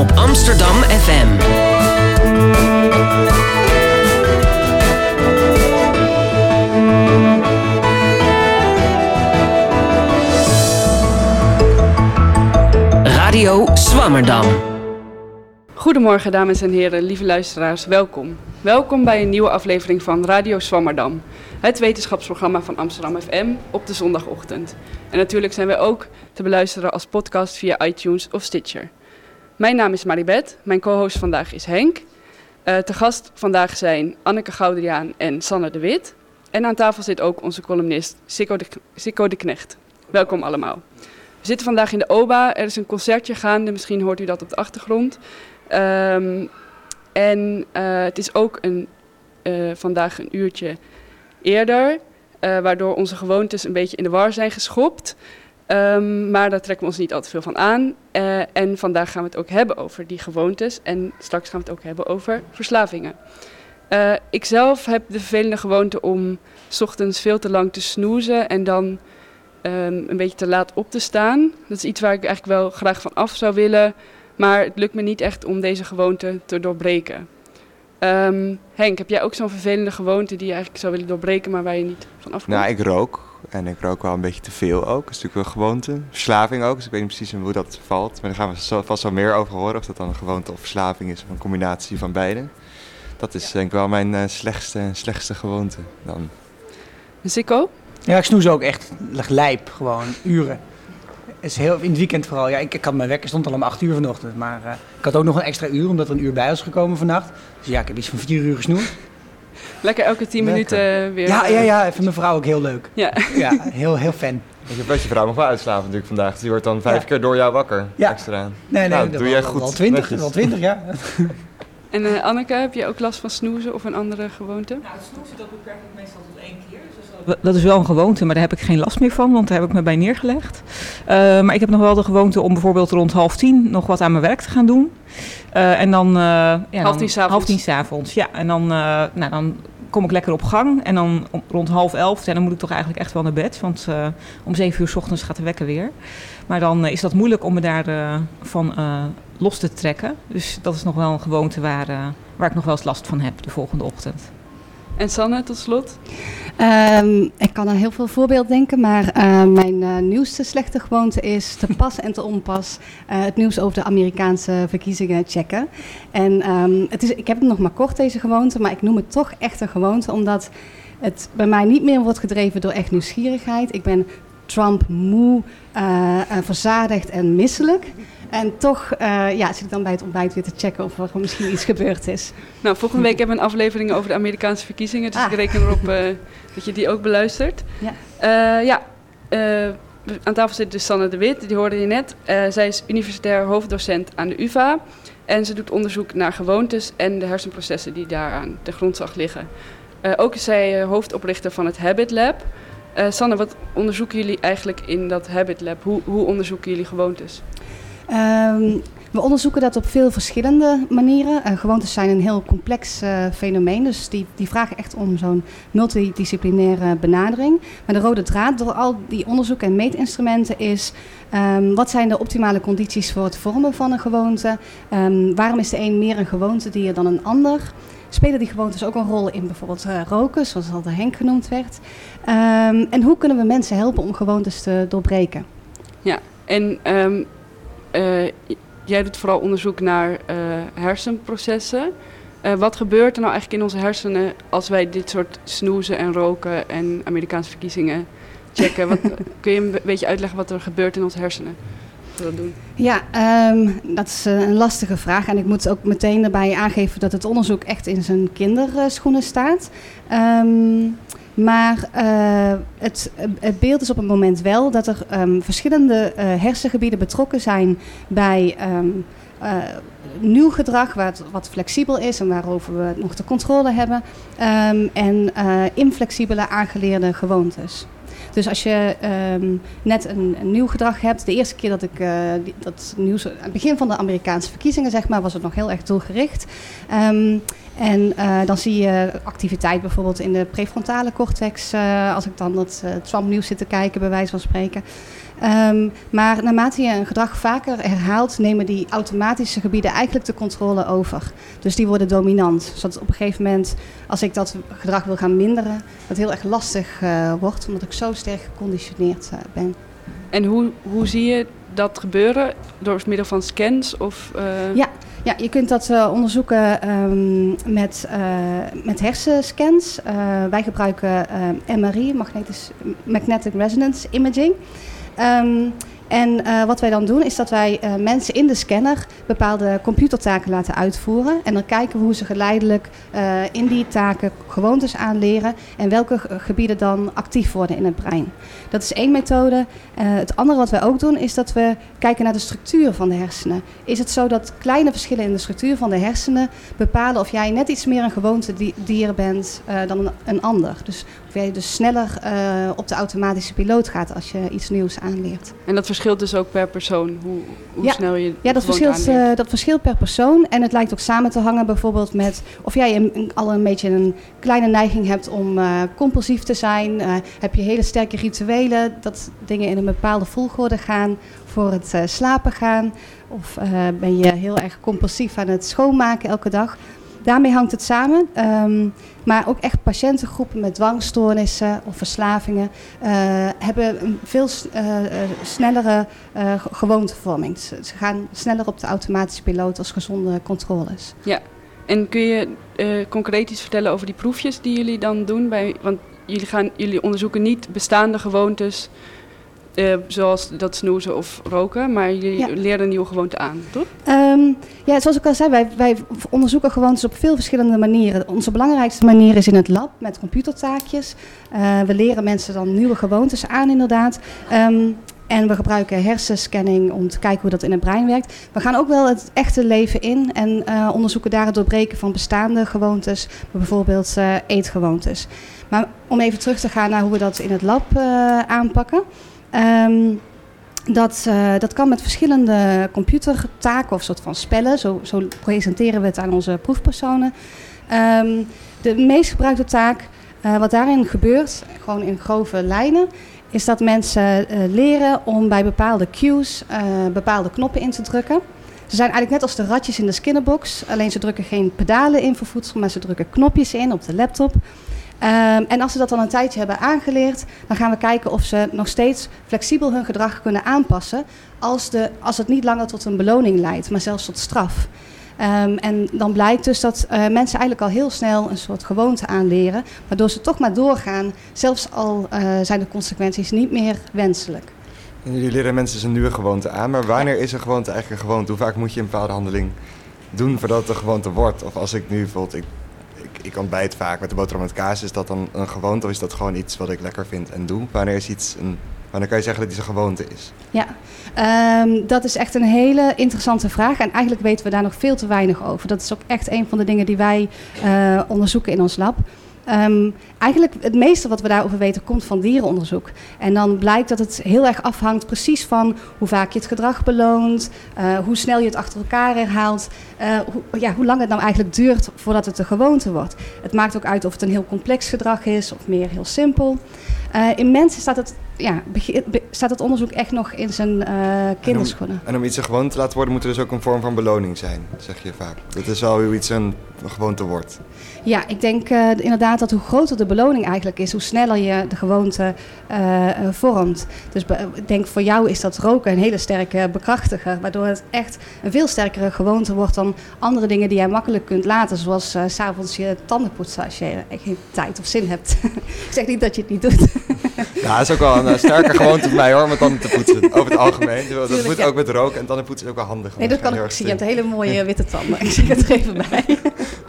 op Amsterdam FM. Radio Swammerdam. Goedemorgen dames en heren, lieve luisteraars, welkom. Welkom bij een nieuwe aflevering van Radio Swammerdam, het wetenschapsprogramma van Amsterdam FM op de zondagochtend. En natuurlijk zijn wij ook te beluisteren als podcast via iTunes of Stitcher. Mijn naam is Maribeth, mijn co-host vandaag is Henk. Uh, te gast vandaag zijn Anneke Goudriaan en Sanne de Wit. En aan tafel zit ook onze columnist Sikko de, Sikko de Knecht. Welkom allemaal. We zitten vandaag in de OBA. Er is een concertje gaande. Misschien hoort u dat op de achtergrond. Um, en uh, het is ook een, uh, vandaag een uurtje eerder. Waardoor onze gewoontes een beetje in de war zijn geschopt. Um, maar daar trekken we ons niet al te veel van aan. en vandaag gaan we het ook hebben over die gewoontes. En straks gaan we het ook hebben over verslavingen. ik zelf heb de vervelende gewoonte om s ochtends veel te lang te snoezen en dan um, een beetje te laat op te staan. Dat is iets waar ik eigenlijk wel graag van af zou willen. Maar het lukt me niet echt om deze gewoonte te doorbreken. Um, Henk, heb jij ook zo'n vervelende gewoonte die je eigenlijk zou willen doorbreken, maar waar je niet van afkomt? Nou, ik rook. En ik rook wel een beetje te veel ook. Dat is natuurlijk wel een gewoonte. Verslaving ook, dus ik weet niet precies hoe dat valt. Maar daar gaan we zo, vast wel meer over horen. Of dat dan een gewoonte of verslaving is, of een combinatie van beide. Dat is denk ik wel mijn uh, slechtste, slechtste gewoonte dan. Zico? Ja, ik snoes ook echt lijp, gewoon uren. Is heel, in het weekend vooral. Ja, ik, ik had mijn wekker stond al om 8 uur vanochtend. Maar uh, ik had ook nog een extra uur, omdat er een uur bij was gekomen vannacht. Dus ja, ik heb iets van 4 uur gesnoerd. Lekker elke 10 minuten uh, weer. Ja, ja, ja. Vind mijn vrouw ook heel leuk. Ja, ja heel, heel fan. Ik heb je vrouw nog wel uitslapen natuurlijk vandaag. Dus die wordt dan vijf ja. keer door jou wakker. Ja. Extra. Nee, nee, nou, doe wel, jij goed. Wel 20, wel 20 ja. En uh, Anneke, heb je ook last van snoezen of een andere gewoonte? Nou, het snoezen dat beperk ik meestal tot één keer. Dat is wel een gewoonte, maar daar heb ik geen last meer van, want daar heb ik me bij neergelegd. Uh, maar ik heb nog wel de gewoonte om bijvoorbeeld rond half tien nog wat aan mijn werk te gaan doen. Uh, en dan, uh, ja, half tien s'avonds. Half tien s'avonds, ja. En dan, nou, dan kom ik lekker op gang. En dan om, rond half elf, en dan moet ik toch eigenlijk echt wel naar bed. Want om zeven uur s ochtends gaat de wekker weer. Maar dan is dat moeilijk om me daarvan van los te trekken. Dus dat is nog wel een gewoonte waar, waar ik nog wel eens last van heb de volgende ochtend. En Sanne, tot slot? Um, ik kan aan heel veel voorbeelden denken, maar uh, mijn uh, nieuwste slechte gewoonte is te pas en te onpas uh, het nieuws over de Amerikaanse verkiezingen checken. En um, het is, ik heb het nog maar kort, deze gewoonte, maar ik noem het toch echt een gewoonte, omdat het bij mij niet meer wordt gedreven door echt nieuwsgierigheid. Ik ben Trump moe, verzadigd en misselijk. En toch uh, ja, zit ik dan bij het ontbijt weer te checken of er misschien iets gebeurd is. Nou, volgende week hebben we een aflevering over de Amerikaanse verkiezingen. Dus ah. ik reken erop uh, dat je die ook beluistert. Ja, uh, ja aan tafel zit dus Sanne de Wit, die hoorde je net. zij is universitair hoofddocent aan de UvA. En ze doet onderzoek naar gewoontes en de hersenprocessen die daaraan ten grondslag liggen. ook is zij hoofdoprichter van het Habit Lab. Sanne, wat onderzoeken jullie eigenlijk in dat Habit Lab? Hoe, hoe onderzoeken jullie gewoontes? Um, we onderzoeken dat op veel verschillende manieren. Uh, gewoontes zijn een heel complex uh, fenomeen, dus die, die vragen echt om zo'n multidisciplinaire benadering. Maar de rode draad door al die onderzoeken en meetinstrumenten is... Um, wat zijn de optimale condities voor het vormen van een gewoonte? Um, waarom is de een meer een gewoonte die er dan een ander? Spelen die gewoontes ook een rol in bijvoorbeeld uh, roken, zoals al de Henk genoemd werd? en hoe kunnen we mensen helpen om gewoontes te doorbreken? Ja, en... jij doet vooral onderzoek naar uh, hersenprocessen. Uh, wat gebeurt er nou eigenlijk in onze hersenen als wij dit soort snoezen en roken en Amerikaanse verkiezingen checken? Wat, kun je een beetje uitleggen wat er gebeurt in onze hersenen? Dat doen? Ja, um, dat is een lastige vraag. En ik moet ook meteen erbij aangeven dat het onderzoek echt in zijn kinderschoenen staat. Um, maar uh, het, het, beeld is op het moment wel dat er um, verschillende uh, hersengebieden betrokken zijn bij um, uh, nieuw gedrag, wat, wat, flexibel is en waarover we nog de controle hebben, um, en inflexibele aangeleerde gewoontes. Dus als je net een, nieuw gedrag hebt, de eerste keer dat ik dat nieuws, aan het begin van de Amerikaanse verkiezingen zeg maar, was het nog heel erg doelgericht. En uh, dan zie je activiteit bijvoorbeeld in de prefrontale cortex, uh, als ik dan dat Trump nieuws zit te kijken, bij wijze van spreken. Ehm, maar naarmate je een gedrag vaker herhaalt, nemen die automatische gebieden eigenlijk de controle over. Dus die worden dominant. Zodat op een gegeven moment, als ik dat gedrag wil gaan minderen, dat heel erg lastig uh, wordt, omdat ik zo sterk geconditioneerd uh, ben. En hoe, hoe zie je dat gebeuren? Door middel van scans? Of, uh... Ja, ja, je kunt dat uh, onderzoeken um, met, uh, met hersenscans. Wij gebruiken MRI, Magnetic Resonance Imaging. Um, en uh, wat wij dan doen is dat wij uh, mensen in de scanner bepaalde computertaken laten uitvoeren. En dan kijken we hoe ze geleidelijk uh, in die taken gewoontes aanleren en welke gebieden dan actief worden in het brein. Dat is één methode. het andere wat wij ook doen is dat we kijken naar de structuur van de hersenen. Is het zo dat kleine verschillen in de structuur van de hersenen bepalen of jij net iets meer een gewoontedier bent dan een ander. Dus of jij dus sneller op de automatische piloot gaat als je iets nieuws aanleert. En dat verschilt dus ook per persoon, hoe, hoe ja. snel je Ja, dat verschilt, uh, dat verschilt per persoon. En het lijkt ook samen te hangen bijvoorbeeld met of jij een, al een beetje een kleine neiging hebt om uh, compulsief te zijn. Heb je hele sterke rituelen, dat dingen in een bepaalde volgorde gaan voor het slapen gaan. Of ben je heel erg compulsief aan het schoonmaken elke dag. Daarmee hangt het samen. Um, maar ook echt patiëntengroepen met dwangstoornissen of verslavingen uh, hebben een veel uh, snellere uh, gewoontevorming. Ze, ze gaan sneller op de automatische piloot als gezonde controles. Ja, en kun je concreet iets vertellen over die proefjes die jullie dan doen? Bij, want jullie, gaan, jullie onderzoeken niet bestaande gewoontes uh, zoals dat snoezen of roken, maar jullie ja. leren een nieuwe gewoonte aan, toch? Um, ja, zoals ik al zei, wij, wij, onderzoeken gewoontes op veel verschillende manieren. Onze belangrijkste manier is in het lab met computertaakjes. Uh, we leren mensen dan nieuwe gewoontes aan, inderdaad. Um, en we gebruiken hersenscanning om te kijken hoe dat in het brein werkt. We gaan ook wel het echte leven in en uh, onderzoeken daar het doorbreken van bestaande gewoontes, bijvoorbeeld eetgewoontes. Maar om even terug te gaan naar hoe we dat in het lab aanpakken. Um, dat, uh, dat kan met verschillende computertaken of soort van spellen. Zo, zo presenteren we het aan onze proefpersonen. Um, de meest gebruikte taak, uh, wat daarin gebeurt, gewoon in grove lijnen, is dat mensen uh, leren om bij bepaalde cues bepaalde knoppen in te drukken. Ze zijn eigenlijk net als de ratjes in de skinnerbox, alleen ze drukken geen pedalen in voor voedsel, maar ze drukken knopjes in op de laptop. Um, en als ze dat dan een tijdje hebben aangeleerd, dan gaan we kijken of ze nog steeds flexibel hun gedrag kunnen aanpassen. Als, de, als het niet langer tot een beloning leidt, maar zelfs tot straf. Um, en dan blijkt dus dat uh, mensen eigenlijk al heel snel een soort gewoonte aanleren, waardoor ze toch maar doorgaan, zelfs al uh, zijn de consequenties niet meer wenselijk. En jullie leren mensen dus een nieuwe gewoonte aan, maar wanneer is een gewoonte eigenlijk een gewoonte? Hoe vaak moet je een bepaalde handeling doen voordat het een gewoonte wordt? Of als ik nu bijvoorbeeld, ik ik ontbijt vaak met de boterham met kaas. Is dat dan een gewoonte of is dat gewoon iets wat ik lekker vind en doe? Wanneer is iets een Wanneer kan je zeggen dat iets een gewoonte is? Ja, um, dat is echt een hele interessante vraag. En eigenlijk weten we daar nog veel te weinig over. Dat is ook echt een van de dingen die wij uh, onderzoeken in ons lab. Um, eigenlijk het meeste wat we daarover weten komt van dierenonderzoek. En dan blijkt dat het heel erg afhangt precies van hoe vaak je het gedrag beloont, uh, hoe snel je het achter elkaar herhaalt, uh, hoe, ja, hoe lang het nou eigenlijk duurt voordat het een gewoonte wordt. Het maakt ook uit of het een heel complex gedrag is of meer heel simpel. Uh, in mensen staat het, ja, staat het onderzoek echt nog in zijn kinderschoenen. En om, en om iets een gewoonte te laten worden, moet er dus ook een vorm van beloning zijn, zeg je vaak. Dat is wel hoe iets een, een gewoonte wordt. Ja, ik denk uh, inderdaad dat hoe groter de beloning eigenlijk is, hoe sneller je de gewoonte vormt. Dus ik denk voor jou is dat roken een hele sterke bekrachtiger, waardoor het echt een veel sterkere gewoonte wordt dan andere dingen die jij makkelijk kunt laten, zoals s s'avonds je tanden poetsen als je geen tijd of zin hebt. ik zeg niet dat je het niet doet. Ja, dat is ook wel een sterke gewoonte voor mij hoor, met tanden te poetsen. Over het algemeen. Dat Tuurlijk, moet ja. ook met roken en tandenpoetsen is ook wel handig. Nee, dat kan ik ook zien. Je hebt hele mooie witte tanden. Ik zeg het er even bij.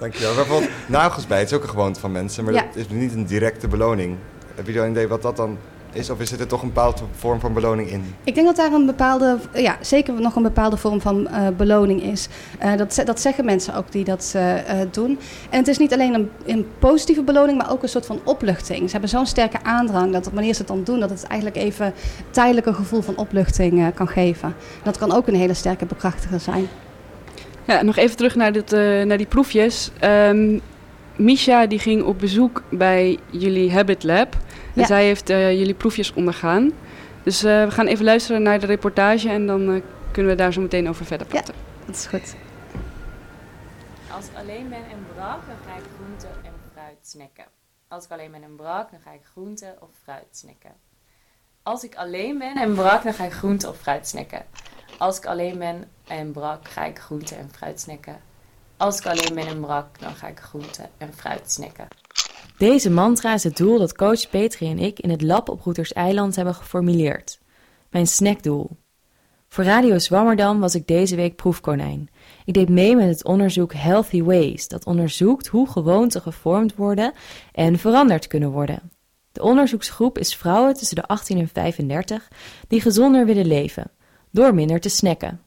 Dankjewel. Bijvoorbeeld nagels bijten is ook een gewoonte van mensen, maar ja. dat is niet een directe beloning. Heb je dan een idee wat dat dan is? Of is er toch een bepaalde vorm van beloning in? Ik denk dat daar een bepaalde, ja, zeker nog een bepaalde vorm van uh, beloning is. Uh, dat, dat zeggen mensen ook die dat uh, doen. En het is niet alleen een, een, positieve beloning, maar ook een soort van opluchting. Ze hebben zo'n sterke aandrang dat wanneer ze het dan doen, dat het eigenlijk even tijdelijk een gevoel van opluchting kan geven. Dat kan ook een hele sterke bekrachtiger zijn. Ja, nog even terug naar, dit, naar die proefjes. Um, Misha die ging op bezoek bij jullie Habit Lab. En ja. zij heeft uh, jullie proefjes ondergaan. Dus we gaan even luisteren naar de reportage en dan kunnen we daar zo meteen over verder praten. Ja, dat is goed. Als ik alleen ben en brak, dan ga ik groente en fruit snacken. Als ik alleen ben en brak, dan ga ik groente of fruit snacken. Als ik alleen ben en brak, dan ga ik groente of fruit snacken. Als ik alleen ben en brak, ga ik groente en fruit snacken. Als ik alleen ben en brak, dan ga ik groente en fruit snacken. Deze mantra is het doel dat coach Petri en ik in het lab op Roeters Eiland hebben geformuleerd. Mijn snackdoel. Voor Radio Zwammerdam was ik deze week proefkonijn. Ik deed mee met het onderzoek Healthy Ways, dat onderzoekt hoe gewoonten gevormd worden en veranderd kunnen worden. De onderzoeksgroep is vrouwen tussen de 18 en 35 die gezonder willen leven, door minder te snacken.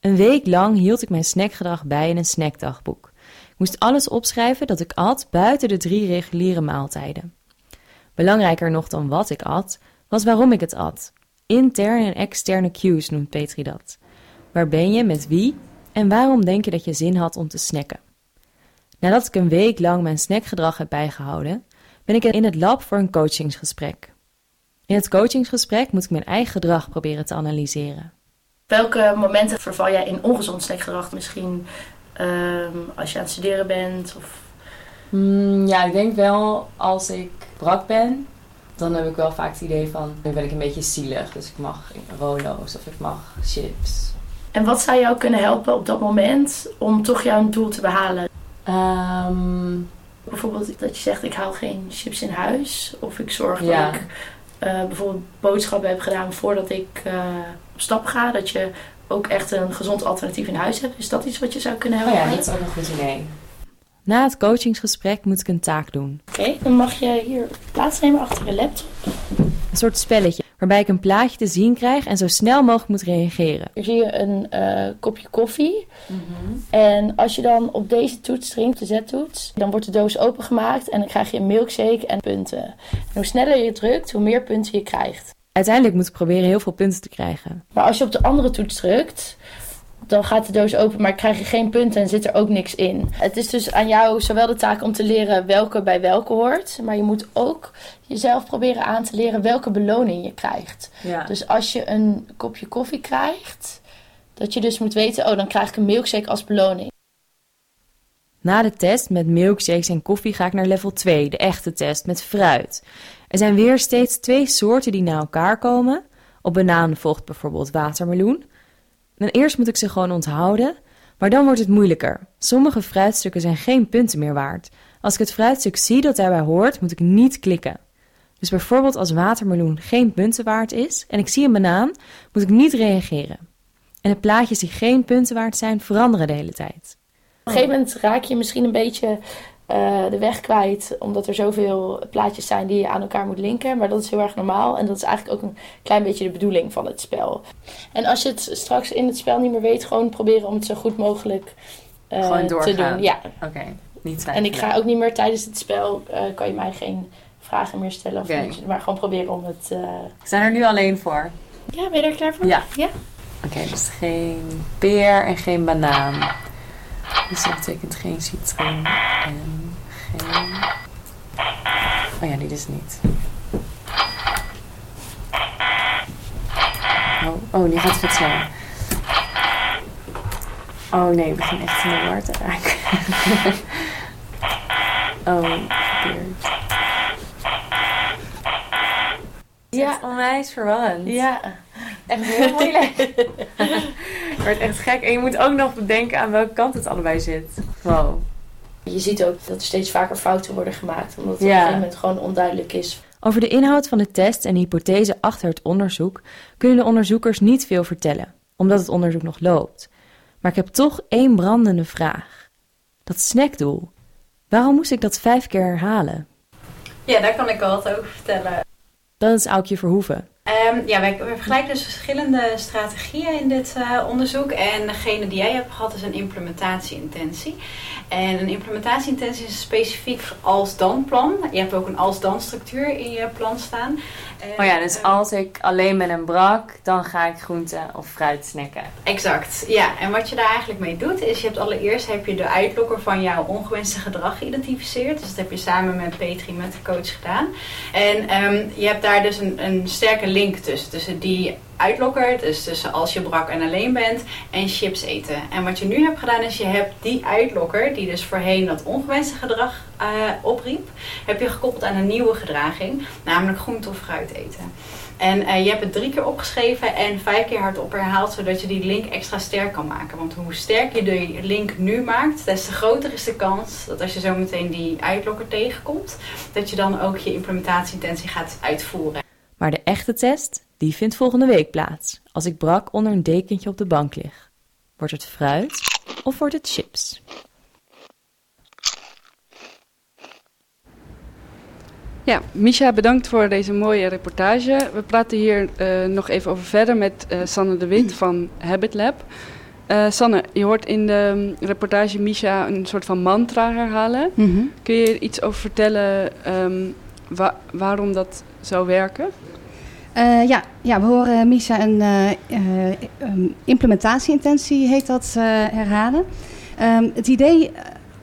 Een week lang hield ik mijn snackgedrag bij in een snackdagboek. Ik moest alles opschrijven dat ik at buiten de drie reguliere maaltijden. Belangrijker nog dan wat ik at, was waarom ik het at. Interne en externe cues noemt Petri dat. Waar ben je, met wie en waarom denk je dat je zin had om te snacken? Nadat ik een week lang mijn snackgedrag heb bijgehouden, ben ik in het lab voor een coachingsgesprek. In het coachingsgesprek moet ik mijn eigen gedrag proberen te analyseren. Welke momenten verval jij in ongezond snackgedrag? Misschien ehm, als je aan het studeren bent? Of... Mm, ja, ik denk wel als ik brak ben, dan heb ik wel vaak het idee van, nu ben ik een beetje zielig. Dus ik mag Rolo's of ik mag chips. En wat zou jou kunnen helpen op dat moment om toch jouw doel te behalen? Ehm, bijvoorbeeld dat je zegt, ik haal geen chips in huis. Of ik zorg dat ik uh, bijvoorbeeld boodschappen heb gedaan voordat ik uh, op stap ga. Dat je ook echt een gezond alternatief in huis hebt. Is dat iets wat je zou kunnen helpen? Oh ja, dat is ook een goed idee. Na het coachingsgesprek moet ik een taak doen. Oké, dan mag je hier plaatsnemen achter je laptop. Een soort spelletje waarbij ik een plaatje te zien krijg en zo snel mogelijk moet reageren. Hier zie je een uh, kopje koffie. Mm -hmm. En als je dan op deze toets drinkt, de Z-toets, dan wordt de doos opengemaakt en dan krijg je een milkshake en punten. En hoe sneller je drukt, hoe meer punten je krijgt. Uiteindelijk moet ik proberen heel veel punten te krijgen. Maar als je op de andere toets drukt, dan gaat de doos open, maar krijg je geen punten en zit er ook niks in. Het is dus aan jou zowel de taak om te leren welke bij welke hoort, maar je moet ook jezelf proberen aan te leren welke beloning je krijgt. Ja. Dus als je een kopje koffie krijgt, dat je dus moet weten, oh dan krijg ik een milkshake als beloning. Na de test met milkshakes en koffie ga ik naar level 2, de echte test met fruit. Er zijn weer steeds twee soorten die na elkaar komen. Op banaan volgt bijvoorbeeld watermeloen. En eerst moet ik ze gewoon onthouden, maar dan wordt het moeilijker. Sommige fruitstukken zijn geen punten meer waard. Als ik het fruitstuk zie dat daarbij hoort, moet ik niet klikken. Dus bijvoorbeeld als watermeloen geen punten waard is en ik zie een banaan, moet ik niet reageren. En de plaatjes die geen punten waard zijn, veranderen de hele tijd. Op een gegeven moment raak je misschien een beetje uh, de weg kwijt, omdat er zoveel plaatjes zijn die je aan elkaar moet linken. Maar dat is heel erg normaal en dat is eigenlijk ook een klein beetje de bedoeling van het spel. En als je het straks in het spel niet meer weet, gewoon proberen om het zo goed mogelijk uh, te doen. Ja. Oké, okay. niet En ik ga ook niet meer tijdens het spel, uh, kan je mij geen vragen meer stellen of okay. maar gewoon proberen om het... Ik sta er nu alleen voor. Ja, ben je er klaar voor? Ja. ja? Oké, okay, dus geen peer en geen banaan. Dus dat betekent geen citroen en geen... Oh ja, dit is niet. Oh, oh die gaat snel. Oh nee, ik begin echt in de war te raken. oh, verkeerd. Ja. onwijs verwarrend. Ja. Echt heel moeilijk. Het wordt echt gek. En je moet ook nog bedenken aan welke kant het allebei zit. Wow. Je ziet ook dat er steeds vaker fouten worden gemaakt. Omdat het ja. op een gegeven moment gewoon onduidelijk is. Over de inhoud van de test en de hypothese achter het onderzoek kunnen de onderzoekers niet veel vertellen, omdat het onderzoek nog loopt. Maar ik heb toch één brandende vraag. Dat snackdoel. Waarom moest ik dat vijf keer herhalen? Ja, daar kan ik wel wat over vertellen. Dat is Aukje Verhoeven. Um, ja, wij, wij, vergelijken dus verschillende strategieën in dit uh, onderzoek. En degene die jij hebt gehad is een implementatieintentie. En een implementatieintentie is specifiek als-dan plan. Je hebt ook een als-dan structuur in je plan staan. En, oh ja, dus uh, als ik alleen ben en brak, dan ga ik groente of fruit snacken. Exact, ja. En wat je daar eigenlijk mee doet, is je hebt allereerst heb je de uitlokker van jouw ongewenste gedrag geïdentificeerd. Dus dat heb je samen met Petri, met de coach gedaan. En um, je hebt daar dus een, een sterke link tussen. Tussen die uitlokker, dus tussen als je brak en alleen bent, en chips eten. En wat je nu hebt gedaan is, je hebt die uitlokker, die dus voorheen dat ongewenste gedrag uh, opriep, heb je gekoppeld aan een nieuwe gedraging, namelijk groente of fruit eten. En uh, je hebt het drie keer opgeschreven en vijf keer hardop herhaald, zodat je die link extra sterk kan maken. Want hoe sterker je de link nu maakt, des te groter is de kans dat als je zo meteen die uitlokker tegenkomt, dat je dan ook je implementatieintentie gaat uitvoeren. Maar de echte test, die vindt volgende week plaats, als ik brak onder een dekentje op de bank lig. Wordt het fruit of wordt het chips? Ja, Misha, bedankt voor deze mooie reportage. We praten hier uh, nog even over verder met uh, Sanne de Wit van Habit Lab. Uh, Sanne, je hoort in de reportage Misha een soort van mantra herhalen. Mm -hmm. Kun je er iets over vertellen um, wa waarom dat zou werken? Uh, ja, ja, we horen Misha een uh, um, implementatieintentie, heet dat, herhalen. Um, het idee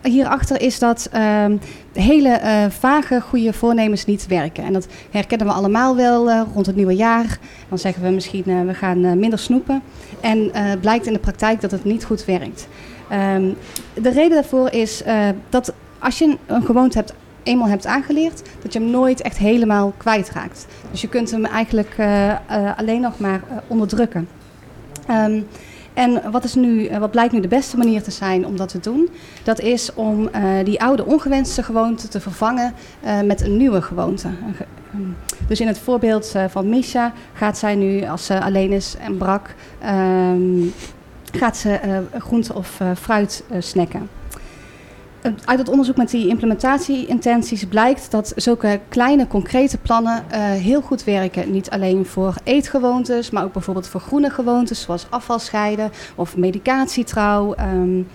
hierachter is dat um, hele vage, goede voornemens niet werken. En dat herkennen we allemaal wel rond het nieuwe jaar. Dan zeggen we misschien we gaan minder snoepen. En blijkt in de praktijk dat het niet goed werkt. Um, de reden daarvoor is dat als je een gewoonte hebt eenmaal hebt aangeleerd, dat je hem nooit echt helemaal kwijtraakt. Dus je kunt hem eigenlijk alleen nog maar onderdrukken. Um, en wat, is nu, wat blijkt nu de beste manier te zijn om dat te doen? Dat is om die oude ongewenste gewoonte te vervangen met een nieuwe gewoonte. Dus in het voorbeeld van Misha gaat zij nu, als ze alleen is en brak, um, gaat ze groente of fruit snacken uit het onderzoek met die implementatieintenties blijkt dat zulke kleine concrete plannen uh, heel goed werken. Niet alleen voor eetgewoontes, maar ook bijvoorbeeld voor groene gewoontes zoals afvalscheiden of medicatietrouw. Um,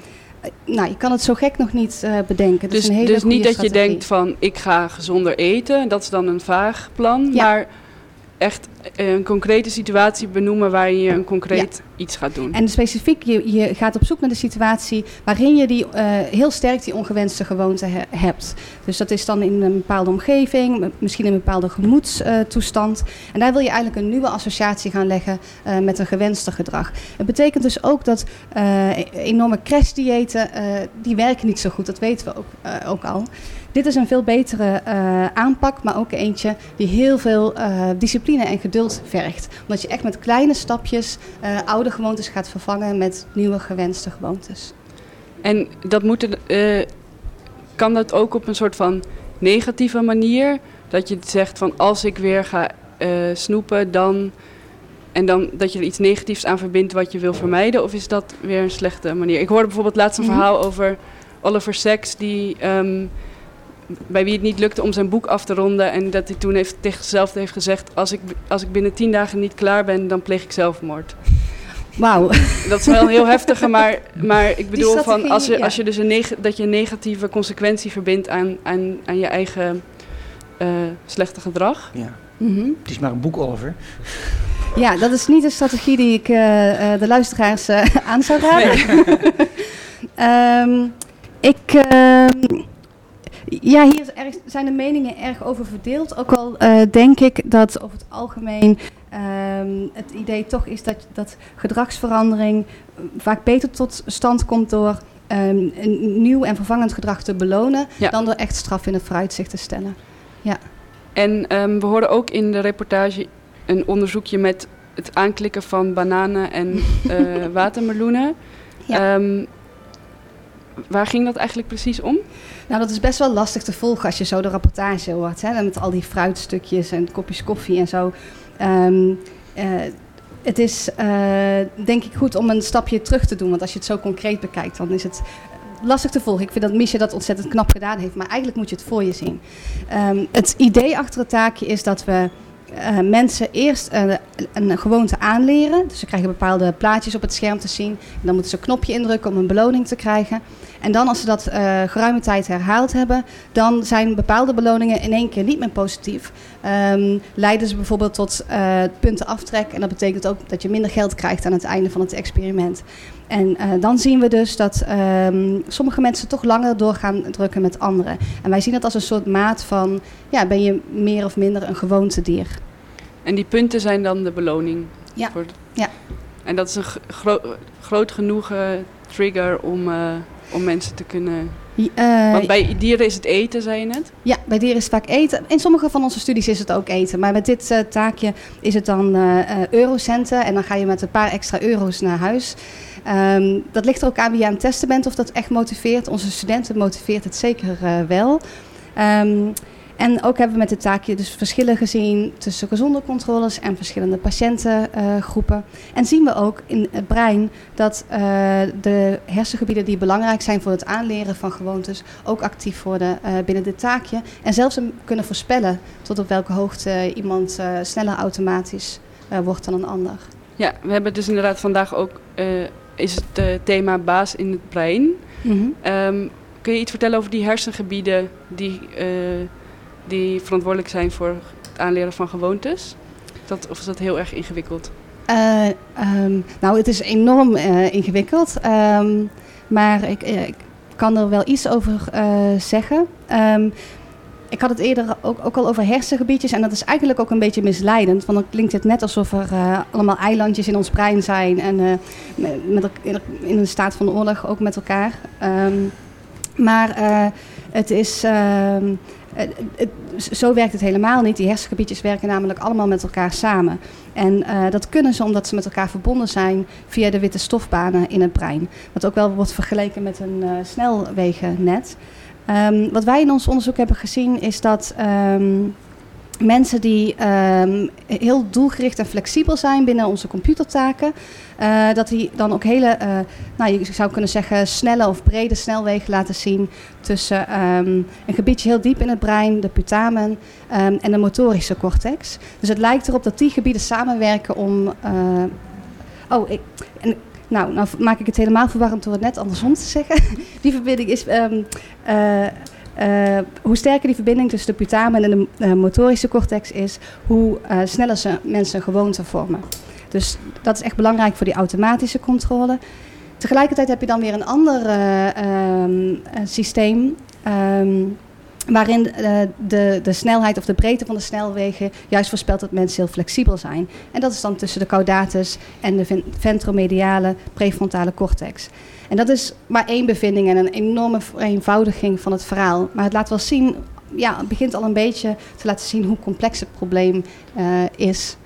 nou, je kan het zo gek nog niet uh, bedenken. Dus, dus, dus niet dat strategie. je denkt van ik ga gezonder eten, dat is dan een vaag plan, ja. maar echt een concrete situatie benoemen waarin je een concreet ja. iets gaat doen. En specifiek, je, je gaat op zoek naar de situatie waarin je die, uh, heel sterk die ongewenste gewoonte he hebt. Dus dat is dan in een bepaalde omgeving, misschien in een bepaalde gemoedstoestand. Uh, en daar wil je eigenlijk een nieuwe associatie gaan leggen uh, met een gewenste gedrag. Het betekent dus ook dat enorme crashdiëten, die werken niet zo goed. Dat weten we ook, ook al. Dit is een veel betere uh, aanpak, maar ook eentje die heel veel uh, discipline en geduld vergt. Omdat je echt met kleine stapjes uh, oude gewoontes gaat vervangen met nieuwe gewenste gewoontes. En dat moet kan dat ook op een soort van negatieve manier? Dat je zegt van als ik weer ga snoepen, dan... En dan dat je er iets negatiefs aan verbindt wat je wil vermijden? Of is dat weer een slechte manier? Ik hoorde bijvoorbeeld laatst een -hmm. verhaal over Oliver Sacks... die um, bij wie het niet lukte om zijn boek af te ronden. En dat hij toen heeft, tegen zichzelf heeft gezegd: als ik, als ik binnen tien dagen niet klaar ben, dan pleeg ik zelfmoord. Wauw. Dat is wel een heel heftige, maar, maar ik bedoel van als je, als je dus een neg dat je een negatieve consequentie verbindt aan, aan, aan je eigen uh, slechte gedrag. Ja. Mm -hmm. Het is maar een boek over. Ja, dat is niet de strategie die ik uh, uh, de luisteraars aan zou raden. Nee. um, ik. Ja, hier erg, zijn de meningen erg over verdeeld. Ook al uh, denk ik dat over het algemeen um, het idee toch is dat, dat gedragsverandering vaak beter tot stand komt door um, een nieuw en vervangend gedrag te belonen, ja. dan door echt straf in het vooruitzicht te stellen. Ja. En um, we hoorden ook in de reportage een onderzoekje met het aanklikken van bananen en uh, watermeloenen. Ja. Waar ging dat eigenlijk precies om? Nou, dat is best wel lastig te volgen als je zo de rapportage hoort. Hè? Met al die fruitstukjes en kopjes koffie en zo. Um, uh, het is uh, denk ik goed om een stapje terug te doen. Want als je het zo concreet bekijkt, dan is het lastig te volgen. Ik vind dat Misha dat ontzettend knap gedaan heeft. Maar eigenlijk moet je het voor je zien. Um, het idee achter het taakje is dat we uh, mensen eerst uh, een gewoonte aanleren. Dus ze krijgen bepaalde plaatjes op het scherm te zien. En dan moeten ze een knopje indrukken om een beloning te krijgen. En dan als ze dat uh, geruime tijd herhaald hebben, dan zijn bepaalde beloningen in één keer niet meer positief. Um, leiden ze bijvoorbeeld tot punten aftrek. En dat betekent ook dat je minder geld krijgt aan het einde van het experiment. En uh, dan zien we dus dat um, sommige mensen toch langer doorgaan drukken met anderen. En wij zien dat als een soort maat van, ja, ben je meer of minder een gewoontedier. En die punten zijn dan de beloning. Ja. Voor Ja. En dat is een gro groot genoeg eh, trigger om, eh, om mensen te kunnen... Eh, Want bij dieren is het eten, zei je net? Ja, bij dieren is het vaak eten. In sommige van onze studies is het ook eten. Maar met dit eh, taakje is het dan eh, eurocenten. En dan ga je met een paar extra euro's naar huis. Ehm, dat ligt er ook aan wie je aan het testen bent of dat echt motiveert. Onze studenten motiveert het zeker wel. Ehm, en ook hebben we met dit taakje dus verschillen gezien tussen gezonde controles en verschillende patiëntengroepen. en zien we ook in het brein dat eh, de hersengebieden die belangrijk zijn voor het aanleren van gewoontes ook actief worden eh, binnen dit taakje. En zelfs kunnen voorspellen tot op welke hoogte iemand eh, sneller automatisch wordt dan een ander. Ja, we hebben dus inderdaad vandaag ook... is het thema baas in het brein. Mhm. Ehm, kun je iets vertellen over die hersengebieden die, die verantwoordelijk zijn voor het aanleren van gewoontes? Dat, of is dat heel erg ingewikkeld? Eh, ehm, nou, het is enorm eh, ingewikkeld. ehm, maar ik, ik kan er wel iets over eh, zeggen. Ehm, ik had het eerder ook, ook al over hersengebiedjes. En dat is eigenlijk ook een beetje misleidend. Want dan klinkt het net alsof er allemaal eilandjes in ons brein zijn. En met, in, een staat van oorlog ook met elkaar. Maar het is... het- zo werkt het helemaal niet. Die hersengebiedjes werken namelijk allemaal met elkaar samen. En eh, dat kunnen ze omdat ze met elkaar verbonden zijn via de witte stofbanen in het brein. Wat ook wel wordt vergeleken met een eh, snelwegennet. Ehm, wat wij in ons onderzoek hebben gezien is dat ehm, mensen die ehm, heel doelgericht en flexibel zijn binnen onze computertaken, eh, dat die dan ook hele, eh, nou, je zou kunnen zeggen, snelle of brede snelwegen laten zien tussen ehm, een gebiedje heel diep in het brein, de putamen, ehm, en de motorische cortex. Dus het lijkt erop dat die gebieden samenwerken om. eh, oh, ik, en, nou, nou maak ik het helemaal verwarrend door het net andersom te zeggen. die verbinding is. Eh, hoe sterker die verbinding tussen de putamen en de eh, motorische cortex is, hoe eh, sneller ze mensen een gewoonte vormen. Dus dat is echt belangrijk voor die automatische controle. Tegelijkertijd heb je dan weer een ander eh, ehm, eh, systeem. ehm, waarin eh, de, de snelheid of de breedte van de snelwegen juist voorspelt dat mensen heel flexibel zijn. En dat is dan tussen de caudatus en de ven- ventromediale prefrontale cortex. En dat is maar één bevinding en een enorme vereenvoudiging van het verhaal. Maar het laat wel zien, ja, het begint al een beetje te laten zien hoe complex het probleem eh, is.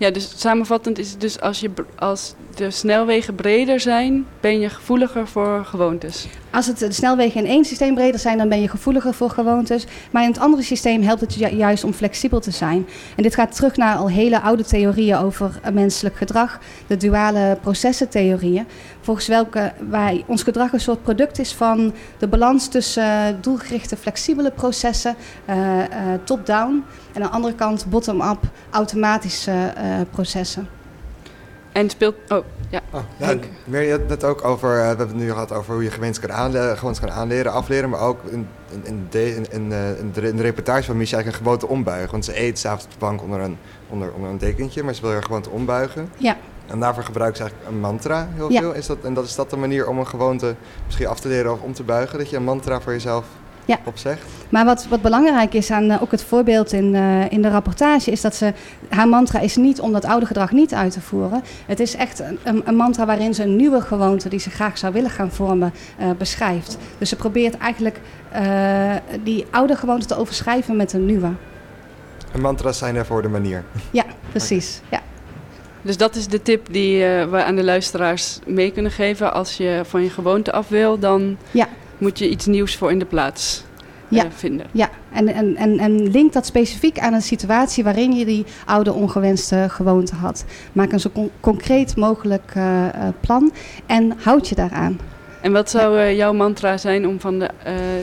Ja, dus samenvattend is het dus als, je, als de snelwegen breder zijn, ben je gevoeliger voor gewoontes. Als het de snelwegen in één systeem breder zijn, dan ben je gevoeliger voor gewoontes. Maar in het andere systeem helpt het juist om flexibel te zijn. En dit gaat terug naar al hele oude theorieën over eh, menselijk gedrag, de duale processentheorieën. Volgens welke wij, ons gedrag een soort product is van de balans tussen eh, doelgerichte flexibele processen, eh, eh, top-down, en aan de andere kant bottom-up automatische eh, processen. En speelt. Oh, ja. Oh, ja, meer, je had het net ook over, we hebben het nu gehad over hoe je gewoontes kan aanleren, gewoontes kan aanleren, afleren, maar ook in, de, in, in, de, in de reportage van eigenlijk een gewoonte ombuigen. Want ze eet s'avonds op de bank onder een, onder, onder een dekentje, maar ze wil haar gewoonte ombuigen. Ja. En daarvoor gebruikt ze eigenlijk een mantra heel Ja. veel. Is dat, en dat is dat de manier om een gewoonte misschien af te leren of om te buigen? Dat je een mantra voor jezelf Ja. opzegt? Maar wat, wat belangrijk is aan eh, ook het voorbeeld in, eh, in de rapportage, is dat ze haar mantra is niet om dat oude gedrag niet uit te voeren. Het is echt een, een, mantra waarin ze een nieuwe gewoonte die ze graag zou willen gaan vormen, eh, beschrijft. Dus ze probeert eigenlijk die oude gewoonte te overschrijven met een nieuwe. En mantra's zijn daarvoor de manier. Ja, precies. Ja. Dus dat is de tip die eh, we aan de luisteraars mee kunnen geven. Als je van je gewoonte af wil, dan Ja. moet je iets nieuws voor in de plaats eh, Ja. vinden. Ja, en, en, en, en link dat specifiek aan een situatie waarin je die oude ongewenste gewoonte had. Maak een zo con- concreet mogelijk eh, plan en houd je daaraan. En wat zou jouw mantra zijn om van de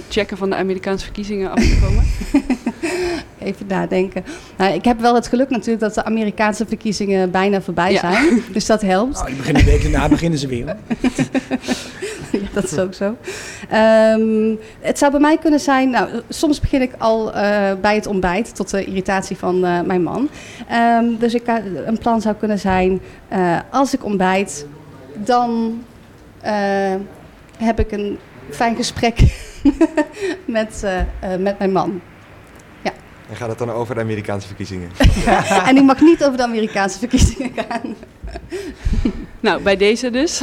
checken van de Amerikaanse verkiezingen af te komen? Even nadenken. Nou, ik heb wel het geluk natuurlijk dat de Amerikaanse verkiezingen bijna voorbij Ja. zijn. Dus dat helpt. Nou, die beginnen een week daarna beginnen ze weer. ja, dat is ook zo. Ehm, het zou bij mij kunnen zijn, nou, soms begin ik al eh, bij het ontbijt tot de irritatie van eh, mijn man. Ehm, dus ik, ka- een plan zou kunnen zijn, eh, als ik ontbijt, dan eh, heb ik een fijn gesprek met, eh, eh, met mijn man. En gaat het dan over de Amerikaanse verkiezingen? en ik mag niet over de Amerikaanse verkiezingen gaan. nou, bij deze dus.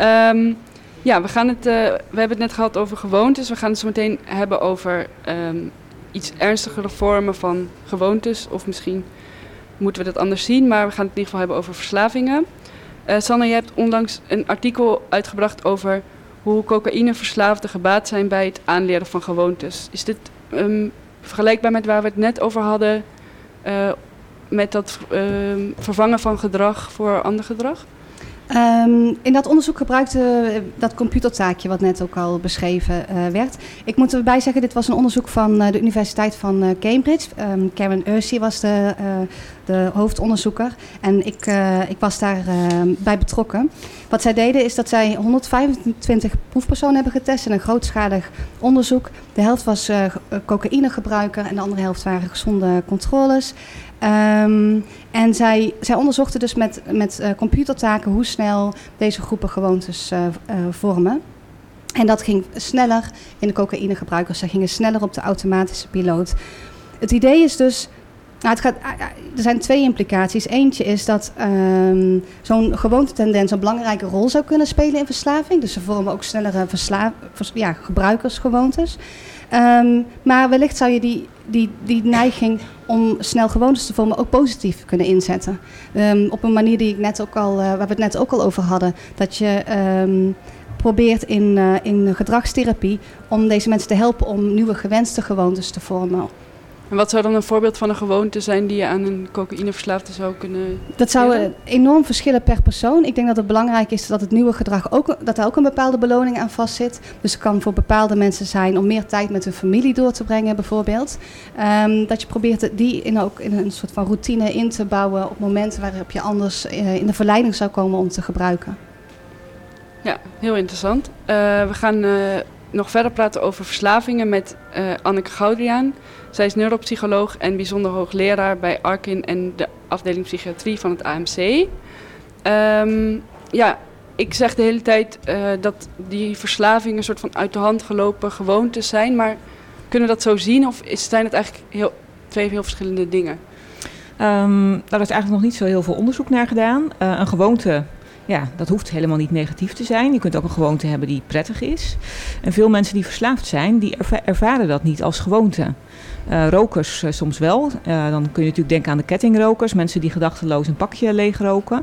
um, ja, we, gaan het, uh, we hebben het net gehad over gewoontes. We gaan het zo meteen hebben over um, iets ernstigere vormen van gewoontes. Of misschien moeten we dat anders zien. Maar we gaan het in ieder geval hebben over verslavingen. Uh, Sanne, je hebt onlangs een artikel uitgebracht over hoe cocaïneverslaafden gebaat zijn bij het aanleren van gewoontes. Is dit um, vergelijkbaar met waar we het net over hadden, uh, met dat uh, vervangen van gedrag voor ander gedrag? Um, in dat onderzoek gebruikte dat computertaakje wat net ook al beschreven uh, werd. Ik moet erbij zeggen, dit was een onderzoek van uh, de Universiteit van Cambridge. Um, Karen Ursey was de, de hoofdonderzoeker en ik, ik was daarbij bij betrokken. Wat zij deden is dat zij 125 proefpersonen hebben getest in een grootschalig onderzoek. De helft was cocaïnegebruiker en de andere helft waren gezonde controles. Um, en zij, zij onderzochten dus met, met uh, computertaken hoe snel deze groepen gewoontes uh, uh, vormen. En dat ging sneller in de cocaïnegebruikers. Zij gingen sneller op de automatische piloot. Het idee is dus. Nou, het gaat, er zijn twee implicaties. Eentje is dat um, zo'n gewoontentendens een belangrijke rol zou kunnen spelen in verslaving. Dus ze vormen ook snellere versla, vers, ja, gebruikersgewoontes. Um, maar wellicht zou je die, die, die neiging om snel gewoontes te vormen ook positief kunnen inzetten. Um, op een manier die ik net ook al, uh, waar we het net ook al over hadden. Dat je um, probeert in, uh, in gedragstherapie om deze mensen te helpen om nieuwe gewenste gewoontes te vormen. En wat zou dan een voorbeeld van een gewoonte zijn die je aan een cocaïneverslaafde zou kunnen Dat zou enorm verschillen per persoon. Ik denk dat het belangrijk is dat het nieuwe gedrag ook, dat daar ook een bepaalde beloning aan vastzit. Dus het kan voor bepaalde mensen zijn om meer tijd met hun familie door te brengen bijvoorbeeld. Um, dat je probeert die in ook in een soort van routine in te bouwen op momenten waarop je anders uh, in de verleiding zou komen om te gebruiken. Ja, heel interessant. Uh, we gaan uh, nog verder praten over verslavingen met uh, Anneke Goudriaan. Zij is neuropsycholoog en bijzonder hoogleraar bij Arkin en de afdeling psychiatrie van het AMC. Um, ja, ik zeg de hele tijd uh, dat die verslavingen een soort van uit de hand gelopen gewoontes zijn. Maar kunnen we dat zo zien of zijn het eigenlijk heel, twee heel verschillende dingen? Um, daar is eigenlijk nog niet zo heel veel onderzoek naar gedaan. Uh, een gewoonte ja, dat hoeft helemaal niet negatief te zijn. Je kunt ook een gewoonte hebben die prettig is. En veel mensen die verslaafd zijn, die erva ervaren dat niet als gewoonte. Uh, rokers uh, soms wel. Uh, dan kun je natuurlijk denken aan de kettingrokers. Mensen die gedachteloos een pakje leegroken.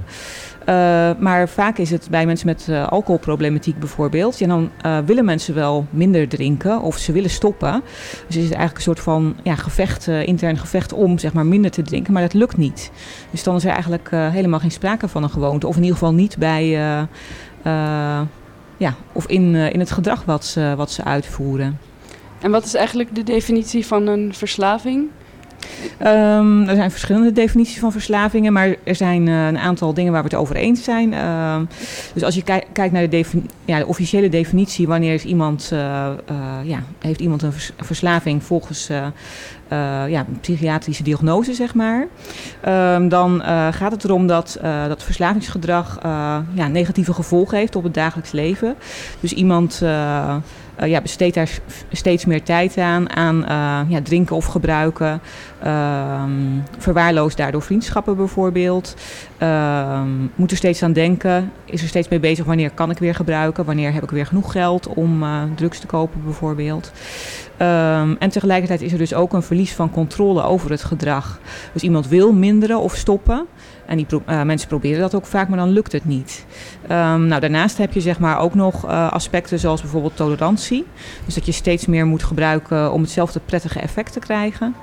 Maar vaak is het bij mensen met alcoholproblematiek bijvoorbeeld. Ja, dan willen mensen wel minder drinken of ze willen stoppen. Dus is het eigenlijk een soort van ja, gevecht, intern gevecht om zeg maar, minder te drinken. Maar dat lukt niet. Dus dan is er eigenlijk helemaal geen sprake van een gewoonte. Of in ieder geval niet bij... ja, of in, in het gedrag wat ze, wat ze uitvoeren. En wat is eigenlijk de definitie van een verslaving? Um, er zijn verschillende definities van verslavingen, maar er zijn uh, een aantal dingen waar we het over eens zijn. Uh, dus als je kijk, kijkt naar de, ja, de, officiële definitie, wanneer is iemand, uh, ja, heeft iemand een vers verslaving volgens ja, psychiatrische diagnose, zeg maar. Um, dan gaat het erom dat dat verslavingsgedrag ja, negatieve gevolgen heeft op het dagelijks leven. Dus iemand uh, ja, besteedt daar steeds meer tijd aan, aan uh, ja, drinken of gebruiken. Uh, verwaarloost daardoor vriendschappen bijvoorbeeld. moet er steeds aan denken. Is er steeds mee bezig wanneer kan ik weer gebruiken? Wanneer heb ik weer genoeg geld om uh, drugs te kopen bijvoorbeeld? Um, en tegelijkertijd is er dus ook een verlies van controle over het gedrag. Dus iemand wil minderen of stoppen. En die pro uh, mensen proberen dat ook vaak, maar dan lukt het niet. Um, nou, daarnaast heb je zeg maar ook nog uh, aspecten zoals bijvoorbeeld tolerantie. Dus dat je steeds meer moet gebruiken om hetzelfde prettige effect te krijgen.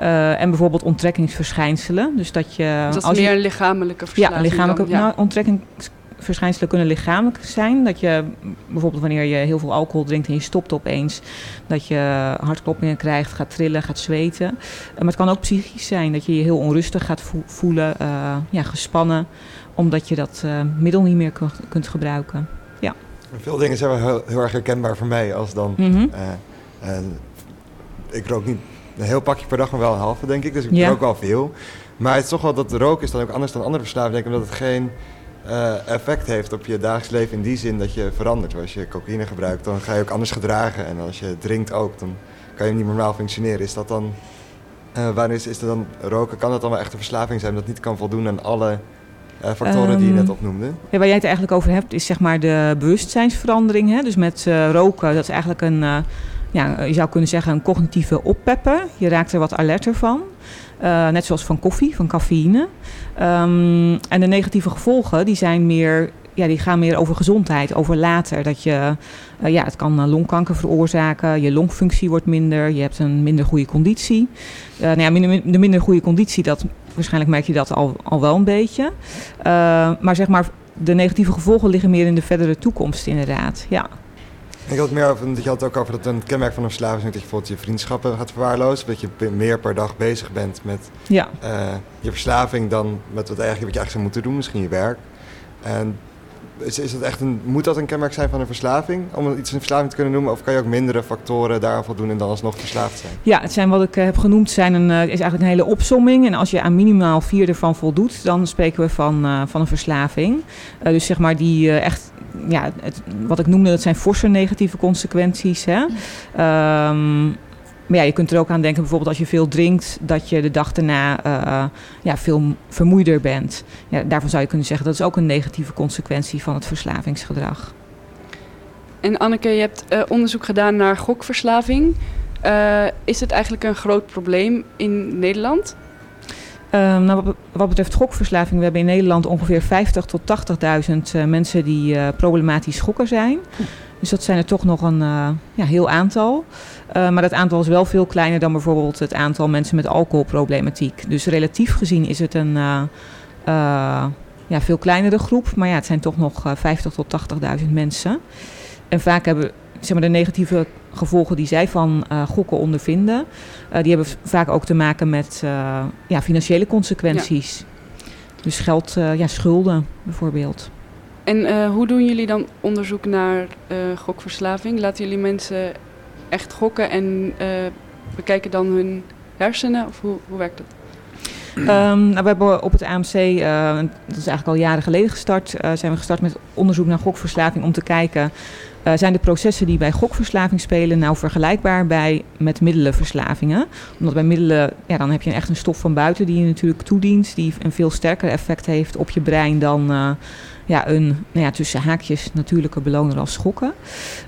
Uh, en bijvoorbeeld onttrekkingsverschijnselen. Dus dat je. Dus dat is als meer je, lichamelijke verslaving. Ja, lichamelijke dan, ja. nou, onttrekkings verschijnselen kunnen lichamelijk zijn. Dat je bijvoorbeeld wanneer je heel veel alcohol drinkt en je stopt opeens, dat je hartkloppingen krijgt, gaat trillen, gaat zweten. Uh, maar het kan ook psychisch zijn, dat je je heel onrustig gaat vo voelen, uh, ja, gespannen, omdat je dat uh, middel niet meer kunt, gebruiken. Ja. Veel dingen zijn wel heel, heel erg herkenbaar voor mij als dan. Mhm. Mm -hmm. ik rook niet een heel pakje per dag, maar wel een halve, denk ik. Dus ik Ja. rook wel veel. Maar het is toch wel dat roken is dan ook anders dan andere verslavingen, denk ik, omdat het geen uh, effect heeft op je dagelijks leven in die zin dat je verandert. Als je cocaïne gebruikt, dan ga je ook anders gedragen. En als je drinkt ook, dan kan je niet normaal functioneren. Is dat dan Uh, wanneer is, is er dan roken? Kan dat dan wel echt een verslaving zijn dat niet kan voldoen aan alle uh, factoren die je net Ehm, opnoemde? Ja, waar jij het eigenlijk over hebt, is zeg maar de bewustzijnsverandering. Hè? Dus met eh, roken, dat is eigenlijk een, eh, ja, je zou kunnen zeggen, een cognitieve oppepper. Je raakt er wat alerter van. Eh, net zoals van koffie, van cafeïne. Ehm, en de negatieve gevolgen, die zijn meer. Ja, die gaan meer over gezondheid, over later. Dat je, eh, ja, het kan eh, longkanker veroorzaken, je longfunctie wordt minder, je hebt een minder goede conditie. Nou ja, de minder goede conditie, dat, waarschijnlijk merk je dat al, al wel een beetje. Maar zeg maar, de negatieve gevolgen liggen meer in de verdere toekomst, inderdaad. Ja. Ik had het meer over, dat je had het ook over dat een kenmerk van een verslaving is dat je bijvoorbeeld je vriendschappen gaat verwaarlozen. Dat je meer per dag bezig bent met Ja. eh, je verslaving dan met wat, eigenlijk, wat je eigenlijk zou moeten doen, misschien je werk. En is, is dat echt een, moet dat een kenmerk zijn van een verslaving? Om iets een verslaving te kunnen noemen? Of kan je ook mindere factoren daaraan voldoen en dan alsnog verslaafd zijn? Ja, het zijn wat ik eh, heb genoemd, zijn een, eh, is eigenlijk een hele opsomming. En als je aan minimaal vier ervan voldoet, dan spreken we van, eh, van een verslaving. Eh, dus zeg maar die echt, ja, het, wat ik noemde, dat zijn forse negatieve consequenties. Hè? Ehm, maar ja, je kunt er ook aan denken, bijvoorbeeld als je veel drinkt, dat je de dag daarna eh, ja, veel vermoeider bent. Ja, daarvan zou je kunnen zeggen, dat is ook een negatieve consequentie van het verslavingsgedrag. En Anneke, je hebt eh, onderzoek gedaan naar gokverslaving. Eh, is het eigenlijk een groot probleem in Nederland? Ehm, nou, wat, betreft gokverslaving, we hebben in Nederland ongeveer 50 tot 80.000 eh, mensen die eh, problematisch gokken zijn. Dus dat zijn er toch nog een eh, ja, heel aantal. Eh, maar dat aantal is wel veel kleiner dan bijvoorbeeld het aantal mensen met alcoholproblematiek. Dus relatief gezien is het een eh, ja, veel kleinere groep. Maar ja, het zijn toch nog eh, 50 tot 80.000 mensen. En vaak hebben zeg maar, de negatieve gevolgen die zij van gokken ondervinden, die hebben vaak ook te maken met ja, financiële consequenties. Dus geld, ja, schulden bijvoorbeeld. En eh, hoe doen jullie dan onderzoek naar eh, gokverslaving? Laten jullie mensen echt gokken en eh, bekijken dan hun hersenen? Of hoe, werkt dat? Ehm, nou, we hebben op het AMC, dat is eigenlijk al jaren geleden gestart, zijn we gestart met onderzoek naar gokverslaving om te kijken, eh, zijn de processen die bij gokverslaving spelen nou vergelijkbaar bij, met middelenverslavingen? Omdat bij middelen, ja, dan heb je echt een stof van buiten die je natuurlijk toedient, die een veel sterker effect heeft op je brein dan eh, ja, een nou ja, tussen haakjes natuurlijke beloner als schokken.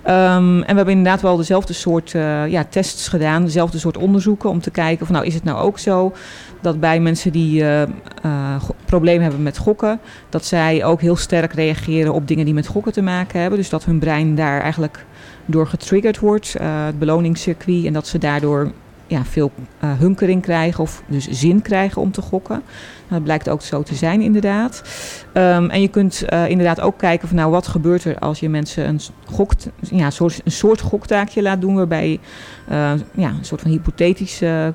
Ehm, en we hebben inderdaad wel dezelfde soort eh, ja, tests gedaan, dezelfde soort onderzoeken om te kijken van nou is het nou ook zo dat bij mensen die eh, eh, problemen hebben met gokken, dat zij ook heel sterk reageren op dingen die met gokken te maken hebben. Dus dat hun brein daar eigenlijk door getriggerd wordt, eh, het beloningscircuit, en dat ze daardoor ja, veel hunkering krijgen of dus zin krijgen om te gokken. Nou, dat blijkt ook zo te zijn inderdaad. Ehm, en je kunt inderdaad ook kijken van nou wat gebeurt er als je mensen een, gokt, ja, soort, een soort goktaakje laat doen waarbij ja, een soort van hypothetische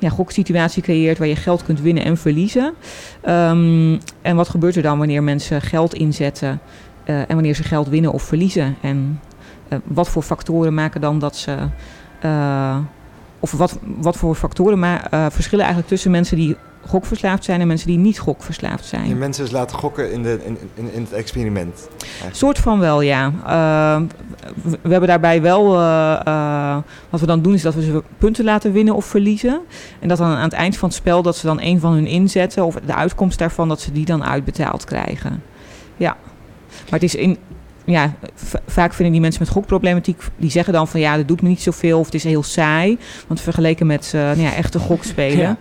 ja, goksituatie creëert waar je geld kunt winnen en verliezen. Ehm, en wat gebeurt er dan wanneer mensen geld inzetten eh, en wanneer ze geld winnen of verliezen? En eh, wat voor factoren maken dan dat ze. eh, of wat, wat voor factoren ma- eh, verschillen eigenlijk tussen mensen die gokverslaafd zijn en mensen die niet gokverslaafd zijn? Je mensen dus laten gokken in, de, in, in, in het experiment. soort van wel, ja. Eh, we, we hebben daarbij wel... eh, eh, wat we dan doen is dat we ze punten laten winnen of verliezen. En dat dan aan het eind van het spel... dat ze dan een van hun inzetten... of de uitkomst daarvan... dat ze die dan uitbetaald krijgen. Ja. Maar het is in... Ja, vaak vinden die mensen met gokproblematiek... die zeggen dan van ja, dat doet me niet zoveel... of het is heel saai. Want vergeleken met eh, nou ja, echte gokspelen... Ja.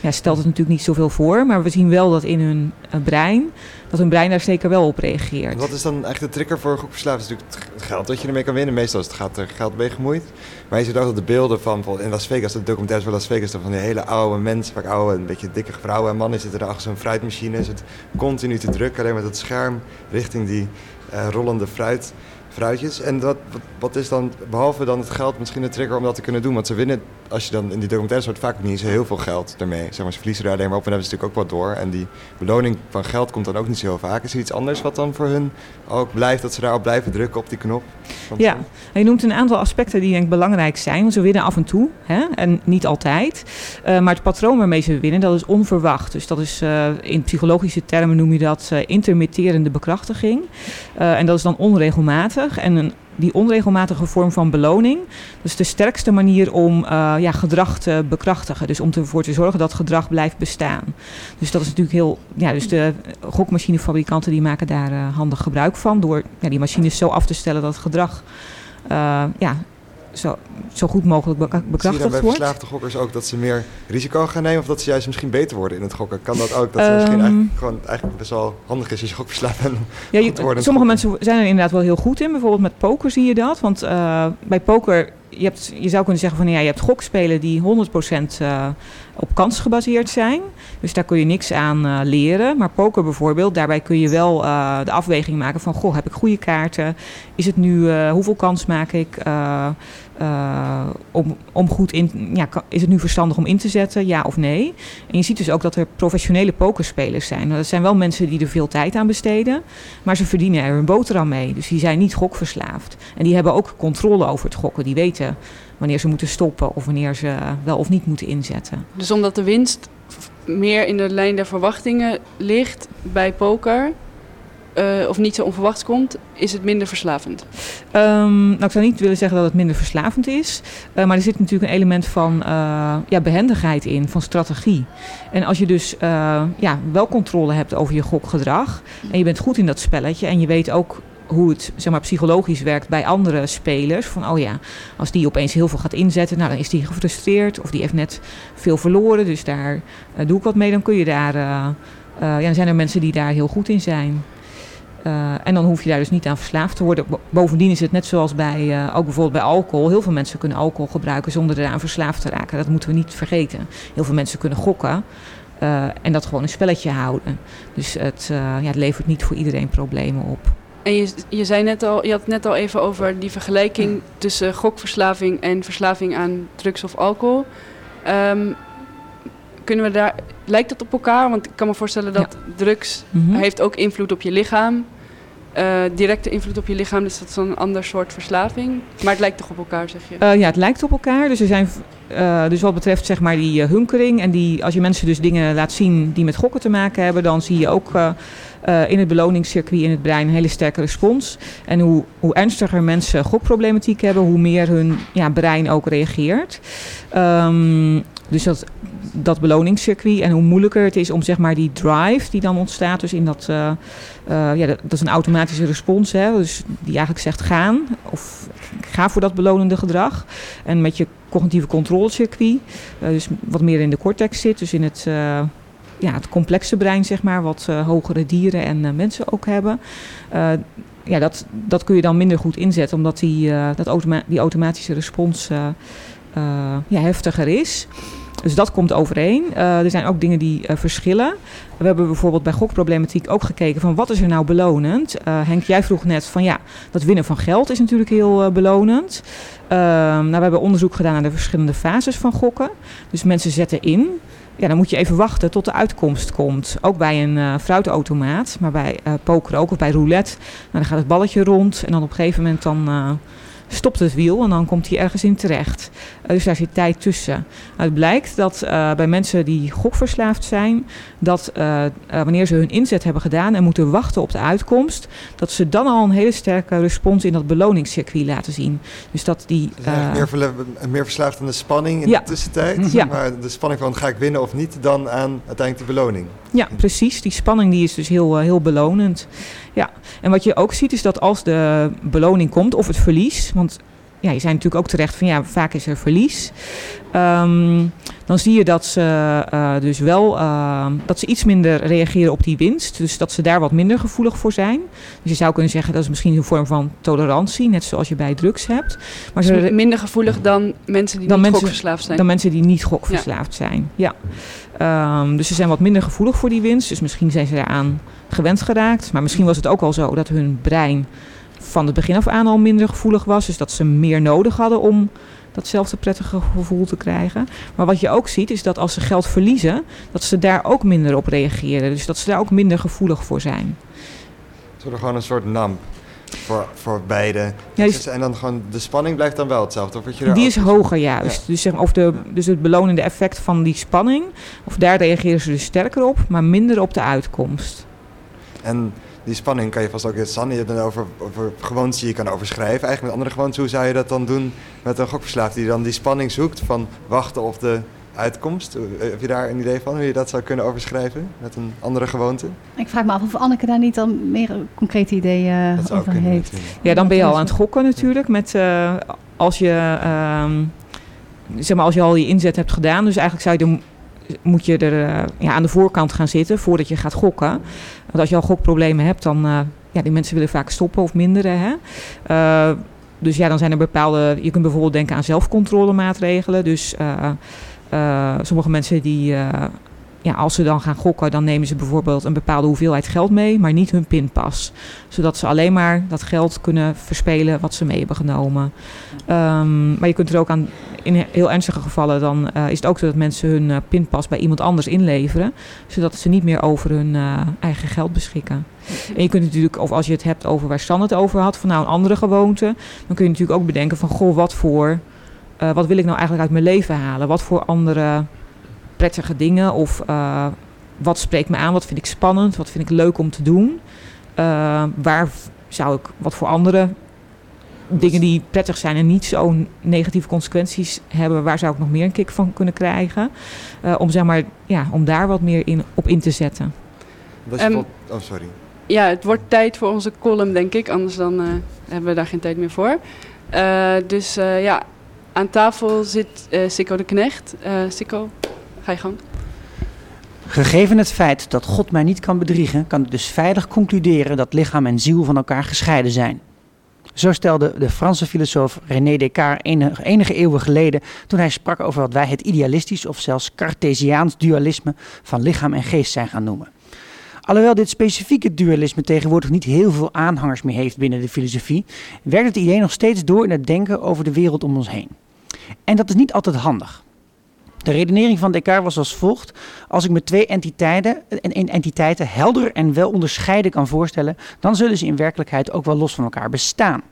Ja. stelt het natuurlijk niet zoveel voor. Maar we zien wel dat in hun eh, brein... dat hun brein daar zeker wel op reageert. Wat is dan eigenlijk de trigger voor gokverslaving? Het is natuurlijk het geld dat je ermee kan winnen. Meestal is het gaat er geld mee gemoeid. Maar je ziet ook dat de beelden van in Las Vegas, de documentaires van Las Vegas, van die hele oude mensen, vaak oude, een beetje dikke vrouwen en mannen zitten er achter zo'n fruitmachine. Zit continu te drukken, alleen met het scherm richting die eh, rollende fruit, fruitjes. En wat, wat, is dan, behalve dan het geld, misschien een trigger om dat te kunnen doen? Want ze winnen, als je dan in die documentaires hoort, vaak niet zo heel veel geld ermee. Zeg maar, ze verliezen er alleen maar op en hebben ze natuurlijk ook wat door. En die beloning van geld komt dan ook niet zo heel vaak. Is er iets anders wat dan voor hun ook blijft, dat ze daarop blijven drukken op die knop? Want, Ja, je noemt een aantal aspecten die denk ik belangrijk zijn. Want ze winnen af en toe hè, en niet altijd. Eh, maar het patroon waarmee ze winnen, dat is onverwacht. Dus dat is eh, in psychologische termen noem je dat eh, intermitterende bekrachtiging. En dat is dan onregelmatig. En een die onregelmatige vorm van beloning, is de sterkste manier om eh, ja, gedrag te bekrachtigen. Dus om ervoor te zorgen dat gedrag blijft bestaan. Dus dat is natuurlijk heel. Ja, dus de gokmachinefabrikanten die maken daar uh, handig gebruik van. Door ja, die machines zo af te stellen dat het gedrag uh, ja, zo, zo goed mogelijk bekrachtigd wordt. Zie je bij verslaafde gokkers ook dat ze meer risico gaan nemen... of dat ze juist misschien beter worden in het gokken? Kan dat ook? Dat het misschien eigenlijk, gewoon eigenlijk best wel handig is als je gokverslaafd bent ja, je, Sommige mensen zijn er inderdaad wel heel goed in. Bijvoorbeeld met poker zie je dat. Want uh, bij poker je, hebt, je zou kunnen zeggen van ja, je hebt gokspelen die 100% uh, op kans gebaseerd zijn. Dus daar kun je niks aan uh, leren. Maar poker bijvoorbeeld, daarbij kun je wel uh, de afweging maken van goh, heb ik goede kaarten? Is het nu, hoeveel kans maak ik? Om, om goed in, ja, is het nu verstandig om in te zetten, ja of nee? En je ziet dus ook dat er professionele pokerspelers zijn. Nou, dat zijn wel mensen die er veel tijd aan besteden, maar ze verdienen er hun boterham mee. Dus die zijn niet gokverslaafd. En die hebben ook controle over het gokken. Die weten wanneer ze moeten stoppen of wanneer ze wel of niet moeten inzetten. Dus omdat de winst meer in de lijn der verwachtingen ligt bij poker, uh, of niet zo onverwachts komt, is het minder verslavend? Um, nou, ik zou niet willen zeggen dat het minder verslavend is. Uh, maar er zit natuurlijk een element van uh, ja, behendigheid in, van strategie. En als je dus ja, wel controle hebt over je gokgedrag... en je bent goed in dat spelletje en je weet ook hoe het zeg maar, psychologisch werkt bij andere spelers. Van oh ja, als die opeens heel veel gaat inzetten, nou, dan is die gefrustreerd. Of die heeft net veel verloren, dus daar doe ik wat mee. Dan kun je daar... ja, dan zijn er mensen die daar heel goed in zijn. Uh, en dan hoef je daar dus niet aan verslaafd te worden. Bovendien is het net zoals bij, uh, ook bijvoorbeeld bij alcohol. Heel veel mensen kunnen alcohol gebruiken zonder eraan verslaafd te raken. Dat moeten we niet vergeten. Heel veel mensen kunnen gokken uh, en dat gewoon een spelletje houden. Dus het, ja, het levert niet voor iedereen problemen op. En je, je, zei net al, je had het net al even over die vergelijking tussen gokverslaving en verslaving aan drugs of alcohol. Um, kunnen we daar, lijkt dat op elkaar? Want ik kan me voorstellen dat drugs mm heeft ook invloed op je lichaam. Uh, directe invloed op je lichaam, dus dat is een ander soort verslaving. Maar het lijkt toch op elkaar, zeg je? Uh, ja, het lijkt op elkaar. Dus er zijn, uh, dus wat betreft zeg maar die hunkering en die, als je mensen dus dingen laat zien die met gokken te maken hebben, dan zie je ook in het beloningscircuit in het brein een hele sterke respons. En hoe, hoe ernstiger mensen gokproblematiek hebben, hoe meer hun ja, brein ook reageert. Um, dus dat, beloningscircuit en hoe moeilijker het is om zeg maar die drive die dan ontstaat, dus in dat, uh, uh, ja, dat, is een automatische respons, hè, dus die eigenlijk zegt gaan of ga voor dat belonende gedrag. En met je cognitieve controlecircuit, uh, dus wat meer in de cortex zit, dus in het, ja, het complexe brein, zeg maar, wat hogere dieren en mensen ook hebben. ja, dat, dat kun je dan minder goed inzetten, omdat die, dat automa die automatische respons ja, heftiger is. Dus dat komt overeen. Uh, er zijn ook dingen die uh, verschillen. We hebben bijvoorbeeld bij gokproblematiek ook gekeken van wat is er nou belonend. Uh, Henk, jij vroeg net van ja, dat winnen van geld is natuurlijk heel belonend. Ehm, nou, we hebben onderzoek gedaan naar de verschillende fases van gokken. Dus mensen zetten in. Ja, dan moet je even wachten tot de uitkomst komt. Ook bij een fruitautomaat, maar bij poker ook of bij roulette. Nou, dan gaat het balletje rond en dan op een gegeven moment dan stopt het wiel en dan komt hij ergens in terecht. Uh, dus daar zit tijd tussen. Nou, het blijkt dat uh, bij mensen die gokverslaafd zijn, dat uh, wanneer ze hun inzet hebben gedaan en moeten wachten op de uitkomst, dat ze dan al een hele sterke respons in dat beloningscircuit laten zien. Dus dat die. meer, meer verslaafd aan de spanning in ja. de tussentijd. Ja. Maar de spanning van ga ik winnen of niet, dan aan uiteindelijk de beloning. Ja, precies. Die spanning die is dus heel, heel belonend. Ja, en wat je ook ziet is dat als de beloning komt of het verlies, want ja, je zijn natuurlijk ook terecht van ja, vaak is er verlies. Um, dan zie je dat ze uh, dus wel uh, dat ze iets minder reageren op die winst. Dus dat ze daar wat minder gevoelig voor zijn. Dus je zou kunnen zeggen dat is misschien een vorm van tolerantie, net zoals je bij drugs hebt. Maar ze dus minder gevoelig dan mensen die dan niet mensen, gokverslaafd zijn. Dan mensen die niet gokverslaafd ja. zijn. Ja. Um, dus ze zijn wat minder gevoelig voor die winst. Dus misschien zijn ze daaraan gewend geraakt. Maar misschien was het ook al zo dat hun brein van het begin af aan al minder gevoelig was. Dus dat ze meer nodig hadden om datzelfde prettige gevoel te krijgen. Maar wat je ook ziet is dat als ze geld verliezen, dat ze daar ook minder op reageren. Dus dat ze daar ook minder gevoelig voor zijn. Het wordt gewoon een soort namp voor, voor beide. Ja, dus, en dan gewoon de spanning blijft dan wel hetzelfde. Of je die is hoger juist. Dus, zeg, of de, dus het belonende effect van die spanning, of daar reageren ze dus sterker op, maar minder op de uitkomst. En die spanning kan je vast ook... Sanne, je hebt het over, over gewoontes die je kan overschrijven. Eigenlijk met andere gewoontes, hoe zou je dat dan doen met een gokverslaafde... die dan die spanning zoekt van wachten op de uitkomst? Heb je daar een idee van hoe je dat zou kunnen overschrijven met een andere gewoonte? Ik vraag me af of Anneke daar niet dan meer concrete ideeën Dat zou over kunnen heeft. natuurlijk. Ja, dan ben je al aan het gokken natuurlijk. Met, eh, als, je, ehm, zeg maar, als je al je inzet hebt gedaan. Dus eigenlijk zou je de, moet je er eh, ja, aan de voorkant gaan zitten voordat je gaat gokken. Want als je al gokproblemen hebt, dan uh, ja, die mensen willen vaak stoppen of minderen. Hè? Uh, dus ja, dan zijn er bepaalde. Je kunt bijvoorbeeld denken aan zelfcontrolemaatregelen. Dus sommige mensen die ja, als ze dan gaan gokken, dan nemen ze bijvoorbeeld een bepaalde hoeveelheid geld mee, maar niet hun pinpas. Zodat ze alleen maar dat geld kunnen verspelen wat ze mee hebben genomen. Um, maar je kunt er ook aan, in heel ernstige gevallen, dan uh, is het ook zo dat mensen hun uh, pinpas bij iemand anders inleveren. Zodat ze niet meer over hun uh, eigen geld beschikken. En je kunt natuurlijk, of als je het hebt over waar Stan het over had, van nou een andere gewoonte, dan kun je natuurlijk ook bedenken van goh, wat voor, wat wil ik nou eigenlijk uit mijn leven halen? Wat voor andere prettige dingen of wat spreekt me aan, wat vind ik spannend, wat vind ik leuk om te doen. Uh, waar zou ik, wat voor andere dingen die prettig zijn en niet zo negatieve consequenties hebben, waar zou ik nog meer een kick van kunnen krijgen? Uh, om, zeg maar, ja, om daar wat meer in, op in te zetten. Um, oh, sorry. Ja, het wordt tijd voor onze column, denk ik. Anders dan hebben we daar geen tijd meer voor. dus ja, aan tafel zit Sikko de Knecht. Sikko, Ga je gang. Gegeven het feit dat God mij niet kan bedriegen, kan ik dus veilig concluderen dat lichaam en ziel van elkaar gescheiden zijn. Zo stelde de Franse filosoof René Descartes enige, eeuwen geleden toen hij sprak over wat wij het idealistisch of zelfs Cartesiaans dualisme van lichaam en geest zijn gaan noemen. Alhoewel dit specifieke dualisme tegenwoordig niet heel veel aanhangers meer heeft binnen de filosofie, werkt het idee nog steeds door in het denken over de wereld om ons heen. En dat is niet altijd handig. De redenering van Descartes was als volgt. Als ik me twee entiteiten, entiteiten helder en wel onderscheiden kan voorstellen, dan zullen ze in werkelijkheid ook wel los van elkaar bestaan.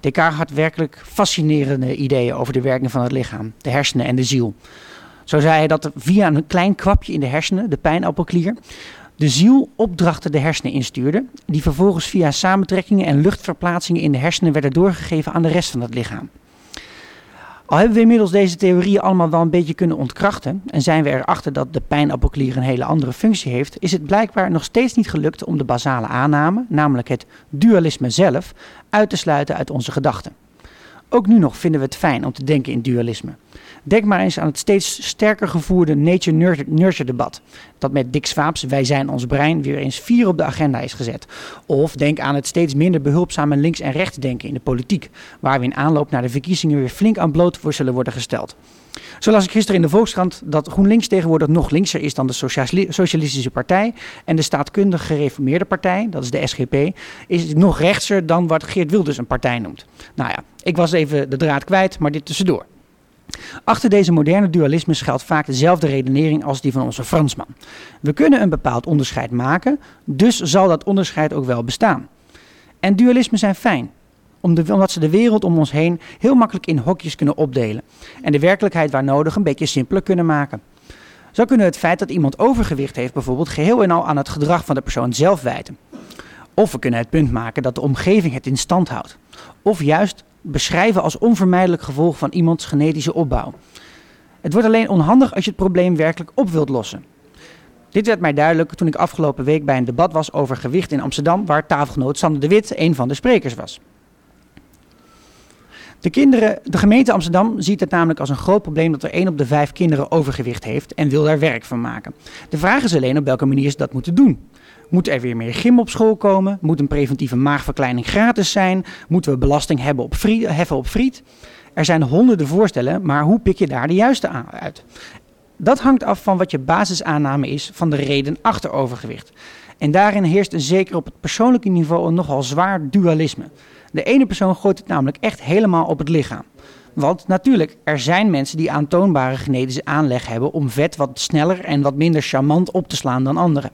Descartes had werkelijk fascinerende ideeën over de werking van het lichaam, de hersenen en de ziel. Zo zei hij dat via een klein kwapje in de hersenen, de pijnappelklier, de ziel opdrachten de hersenen instuurde, die vervolgens via samentrekkingen en luchtverplaatsingen in de hersenen werden doorgegeven aan de rest van het lichaam. Al hebben we inmiddels deze theorieën allemaal wel een beetje kunnen ontkrachten en zijn we erachter dat de pijnappelklier een hele andere functie heeft, is het blijkbaar nog steeds niet gelukt om de basale aanname, namelijk het dualisme zelf, uit te sluiten uit onze gedachten. Ook nu nog vinden we het fijn om te denken in dualisme. Denk maar eens aan het steeds sterker gevoerde nature-nurture debat. Dat met Dick Swaaps Wij zijn ons brein weer eens vier op de agenda is gezet. Of denk aan het steeds minder behulpzame links- en rechtsdenken in de politiek. Waar we in aanloop naar de verkiezingen weer flink aan bloot voor zullen worden gesteld. Zo las ik gisteren in de Volkskrant dat GroenLinks tegenwoordig nog linkser is dan de Socialistische Partij. En de staatkundig gereformeerde partij, dat is de SGP, is nog rechtser dan wat Geert Wilders een partij noemt. Nou ja, ik was even de draad kwijt, maar dit tussendoor. Achter deze moderne dualisme schuilt vaak dezelfde redenering als die van onze Fransman. We kunnen een bepaald onderscheid maken, dus zal dat onderscheid ook wel bestaan. En dualismen zijn fijn, omdat ze de wereld om ons heen heel makkelijk in hokjes kunnen opdelen en de werkelijkheid waar nodig een beetje simpeler kunnen maken. Zo kunnen we het feit dat iemand overgewicht heeft bijvoorbeeld geheel en al aan het gedrag van de persoon zelf wijten. Of we kunnen het punt maken dat de omgeving het in stand houdt. Of juist beschrijven als onvermijdelijk gevolg van iemands genetische opbouw. Het wordt alleen onhandig als je het probleem werkelijk op wilt lossen. Dit werd mij duidelijk toen ik afgelopen week bij een debat was over gewicht in Amsterdam, waar tafelgenoot Sander de Wit een van de sprekers was. De, kinderen, de gemeente Amsterdam ziet het namelijk als een groot probleem dat er één op de vijf kinderen overgewicht heeft en wil daar werk van maken. De vraag is alleen op welke manier ze dat moeten doen. Moet er weer meer gym op school komen? Moet een preventieve maagverkleining gratis zijn? Moeten we belasting hebben op friet, heffen op friet? Er zijn honderden voorstellen, maar hoe pik je daar de juiste uit? Dat hangt af van wat je basisaanname is van de reden achter overgewicht. En daarin heerst een zeker op het persoonlijke niveau een nogal zwaar dualisme. De ene persoon gooit het namelijk echt helemaal op het lichaam. Want natuurlijk, er zijn mensen die aantoonbare genetische aanleg hebben om vet wat sneller en wat minder charmant op te slaan dan anderen.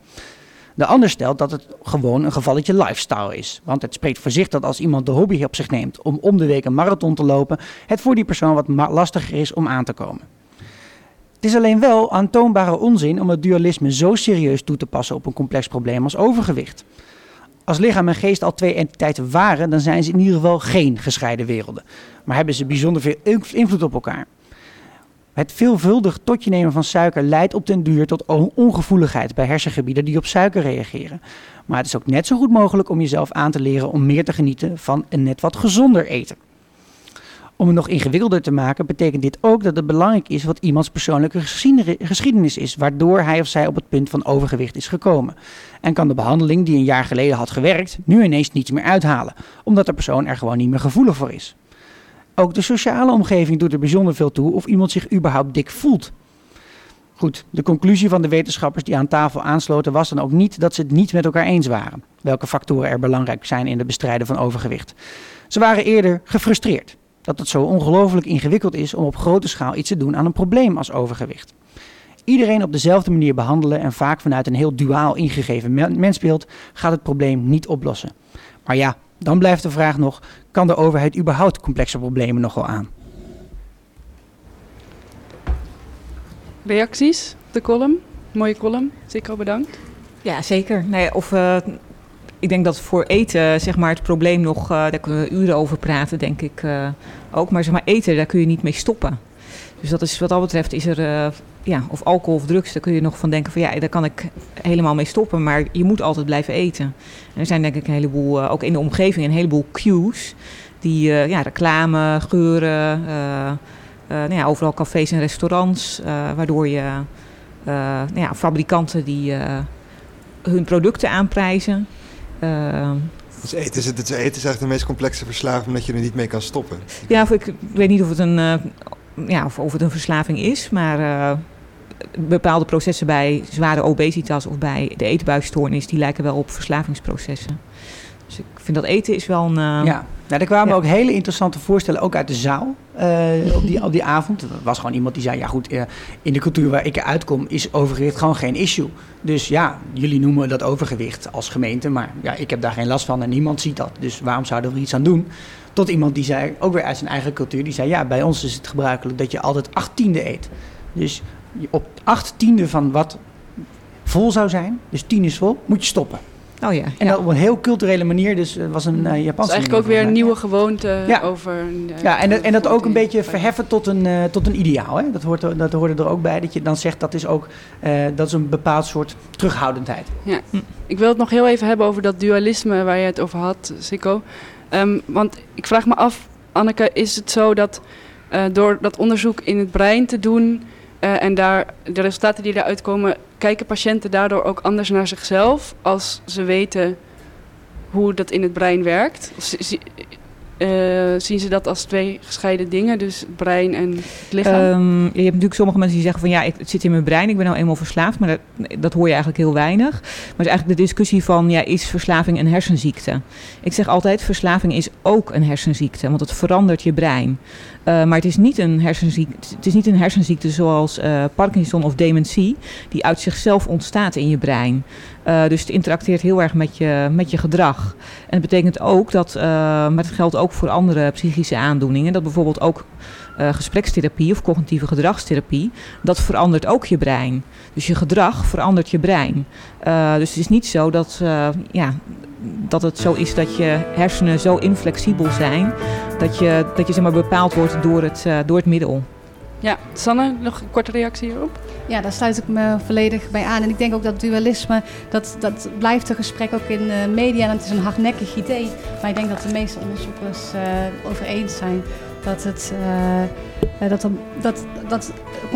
De ander stelt dat het gewoon een gevalletje lifestyle is. Want het spreekt voor zich dat als iemand de hobby op zich neemt om om de week een marathon te lopen, het voor die persoon wat lastiger is om aan te komen. Het is alleen wel aantoonbare onzin om het dualisme zo serieus toe te passen op een complex probleem als overgewicht. Als lichaam en geest al twee entiteiten waren, dan zijn ze in ieder geval geen gescheiden werelden. Maar hebben ze bijzonder veel invloed op elkaar. Het veelvuldig totje nemen van suiker leidt op den duur tot ongevoeligheid bij hersengebieden die op suiker reageren. Maar het is ook net zo goed mogelijk om jezelf aan te leren om meer te genieten van een net wat gezonder eten. Om het nog ingewikkelder te maken, betekent dit ook dat het belangrijk is wat iemands persoonlijke geschiedenis is, waardoor hij of zij op het punt van overgewicht is gekomen. En kan de behandeling die een jaar geleden had gewerkt, nu ineens niets meer uithalen, omdat de persoon er gewoon niet meer gevoelig voor is. Ook de sociale omgeving doet er bijzonder veel toe of iemand zich überhaupt dik voelt. Goed, de conclusie van de wetenschappers die aan tafel aansloten was dan ook niet dat ze het niet met elkaar eens waren. Welke factoren er belangrijk zijn in het bestrijden van overgewicht. Ze waren eerder gefrustreerd dat het zo ongelooflijk ingewikkeld is om op grote schaal iets te doen aan een probleem als overgewicht. Iedereen op dezelfde manier behandelen en vaak vanuit een heel duaal ingegeven mensbeeld gaat het probleem niet oplossen. Maar ja, dan blijft de vraag nog: kan de overheid überhaupt complexe problemen nog wel aan? Reacties de column? Mooie column. Zeker bedankt. Ja, zeker. Nee, of, uh, ik denk dat voor eten zeg maar, het probleem nog, uh, daar kunnen we uren over praten, denk ik uh, ook. Maar zeg maar, eten, daar kun je niet mee stoppen. Dus dat is wat dat betreft is er, ja, of alcohol of drugs, daar kun je nog van denken van ja, daar kan ik helemaal mee stoppen. Maar je moet altijd blijven eten. En er zijn denk ik een heleboel, ook in de omgeving, een heleboel cues. Die ja, reclame, geuren, nou ja, overal cafés en restaurants. waardoor je nou ja, fabrikanten die hun producten aanprijzen. Dus eten is, het, eten is eigenlijk de meest complexe verslaving omdat je er niet mee kan stoppen. Ja, ik weet niet of het een, ja, of, of, het een verslaving is, maar uh, bepaalde processen bij zware obesitas of bij de eetbuisstoornis, die lijken wel op verslavingsprocessen. Dus ik vind dat eten is wel een... Uh, ja, nou, er kwamen ook hele interessante voorstellen, ook uit de zaal, op, die, op die avond. Er was gewoon iemand die zei, ja goed, in de cultuur waar ik eruit kom is overgewicht gewoon geen issue. Dus ja, jullie noemen dat overgewicht als gemeente, maar ja, ik heb daar geen last van en niemand ziet dat. Dus waarom zouden we er iets aan doen? Tot iemand die zei, ook weer uit zijn eigen cultuur, die zei, ja, bij ons is het gebruikelijk dat je altijd acht tiende eet. Dus op acht tiende van wat vol zou zijn, dus tien is vol, moet je stoppen. Oh ja. En dat op een heel culturele manier, dus het was een uh, Japanse. Dat is eigenlijk ook weer een nieuwe gewoonte ja. over. Uh, ja, en, en dat ook een beetje verheffen tot een, uh, tot een ideaal. Hè? Dat, hoort dat hoorde er ook bij, dat je dan zegt dat is ook dat is een bepaald soort terughoudendheid. Ja. Hm. Ik wil het nog heel even hebben over dat dualisme waar je het over had, Sikko. Um, want ik vraag me af, Anneke, is het zo dat door dat onderzoek in het brein te doen en daar de resultaten die eruit komen kijken patiënten daardoor ook anders naar zichzelf als ze weten hoe dat in het brein werkt? Of uh, zien ze dat als twee gescheiden dingen, dus brein en het lichaam? Um, je hebt natuurlijk sommige mensen die zeggen van ja, het zit in mijn brein, ik ben nou eenmaal verslaafd, maar dat, dat hoor je eigenlijk heel weinig. Maar is eigenlijk de discussie van ja, is verslaving een hersenziekte? Ik zeg altijd, verslaving is ook een hersenziekte, want het verandert je brein. Uh, maar het is, niet een hersenziekte, het is niet een hersenziekte zoals uh, Parkinson of dementie, die uit zichzelf ontstaat in je brein. Dus het interacteert heel erg met je, met je gedrag. En dat betekent ook dat, maar het geldt ook voor andere psychische aandoeningen, dat bijvoorbeeld ook gesprekstherapie of cognitieve gedragstherapie, dat verandert ook je brein. Dus je gedrag verandert je brein. dus het is niet zo dat, ja, dat het zo is dat je hersenen zo inflexibel zijn dat je, dat je zeg maar, bepaald wordt door het, uh, door het middel. Ja, Sanne, nog een korte reactie hierop? Ja, daar sluit ik me volledig bij aan. En ik denk ook dat dualisme, dat, dat blijft een gesprek ook in de media. En het is een hardnekkig idee. Maar ik denk dat de meeste onderzoekers uh, over eens zijn dat het uh, dat, dat, dat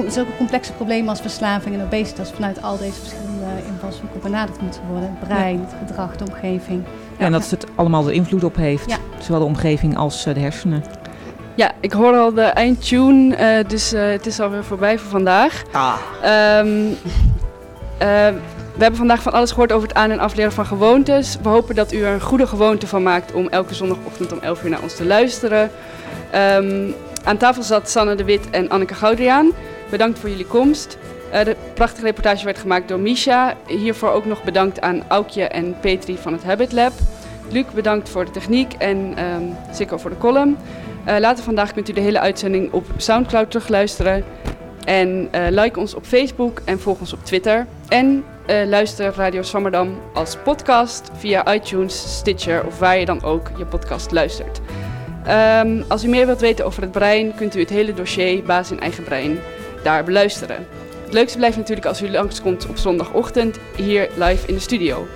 zulke complexe problemen als verslaving en obesitas vanuit al deze verschillende invalshoeken benaderd moeten worden. Het brein, het gedrag, de omgeving. Ja, en dat het allemaal er invloed op heeft. Ja. Zowel de omgeving als de hersenen. Ja, ik hoor al de eindtune, uh, dus uh, het is alweer voorbij voor vandaag. Ah. Um, uh, we hebben vandaag van alles gehoord over het aan- en afleren van gewoontes. We hopen dat u er een goede gewoonte van maakt om elke zondagochtend om 11 uur naar ons te luisteren. Um, aan tafel zat Sanne de Wit en Anneke Goudriaan. Bedankt voor jullie komst. De prachtige reportage werd gemaakt door Misha. Hiervoor ook nog bedankt aan Aukje en Petri van het Habit Lab. Luc, bedankt voor de techniek en um, Sikko voor de column. Uh, later vandaag kunt u de hele uitzending op Soundcloud terugluisteren. En uh, like ons op Facebook en volg ons op Twitter. En uh, luister Radio Swammerdam als podcast via iTunes, Stitcher of waar je dan ook je podcast luistert. Um, als u meer wilt weten over het brein, kunt u het hele dossier Baas in Eigen Brein daar beluisteren. Het leukste blijft natuurlijk als u langskomt op zondagochtend hier live in de studio.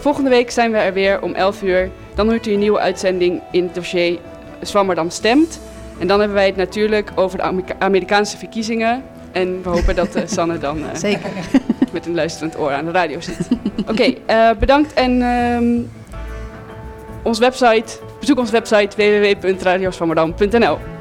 Volgende week zijn we er weer om 11 uur. Dan hoort u een nieuwe uitzending in het dossier Swammerdam stemt. En dan hebben wij het natuurlijk over de Amerikaanse verkiezingen. En we hopen dat uh, Sanne dan uh, Zeker. met een luisterend oor aan de radio zit. Oké, okay, uh, bedankt en um, ons website, bezoek onze website www.radioswammerdam.nl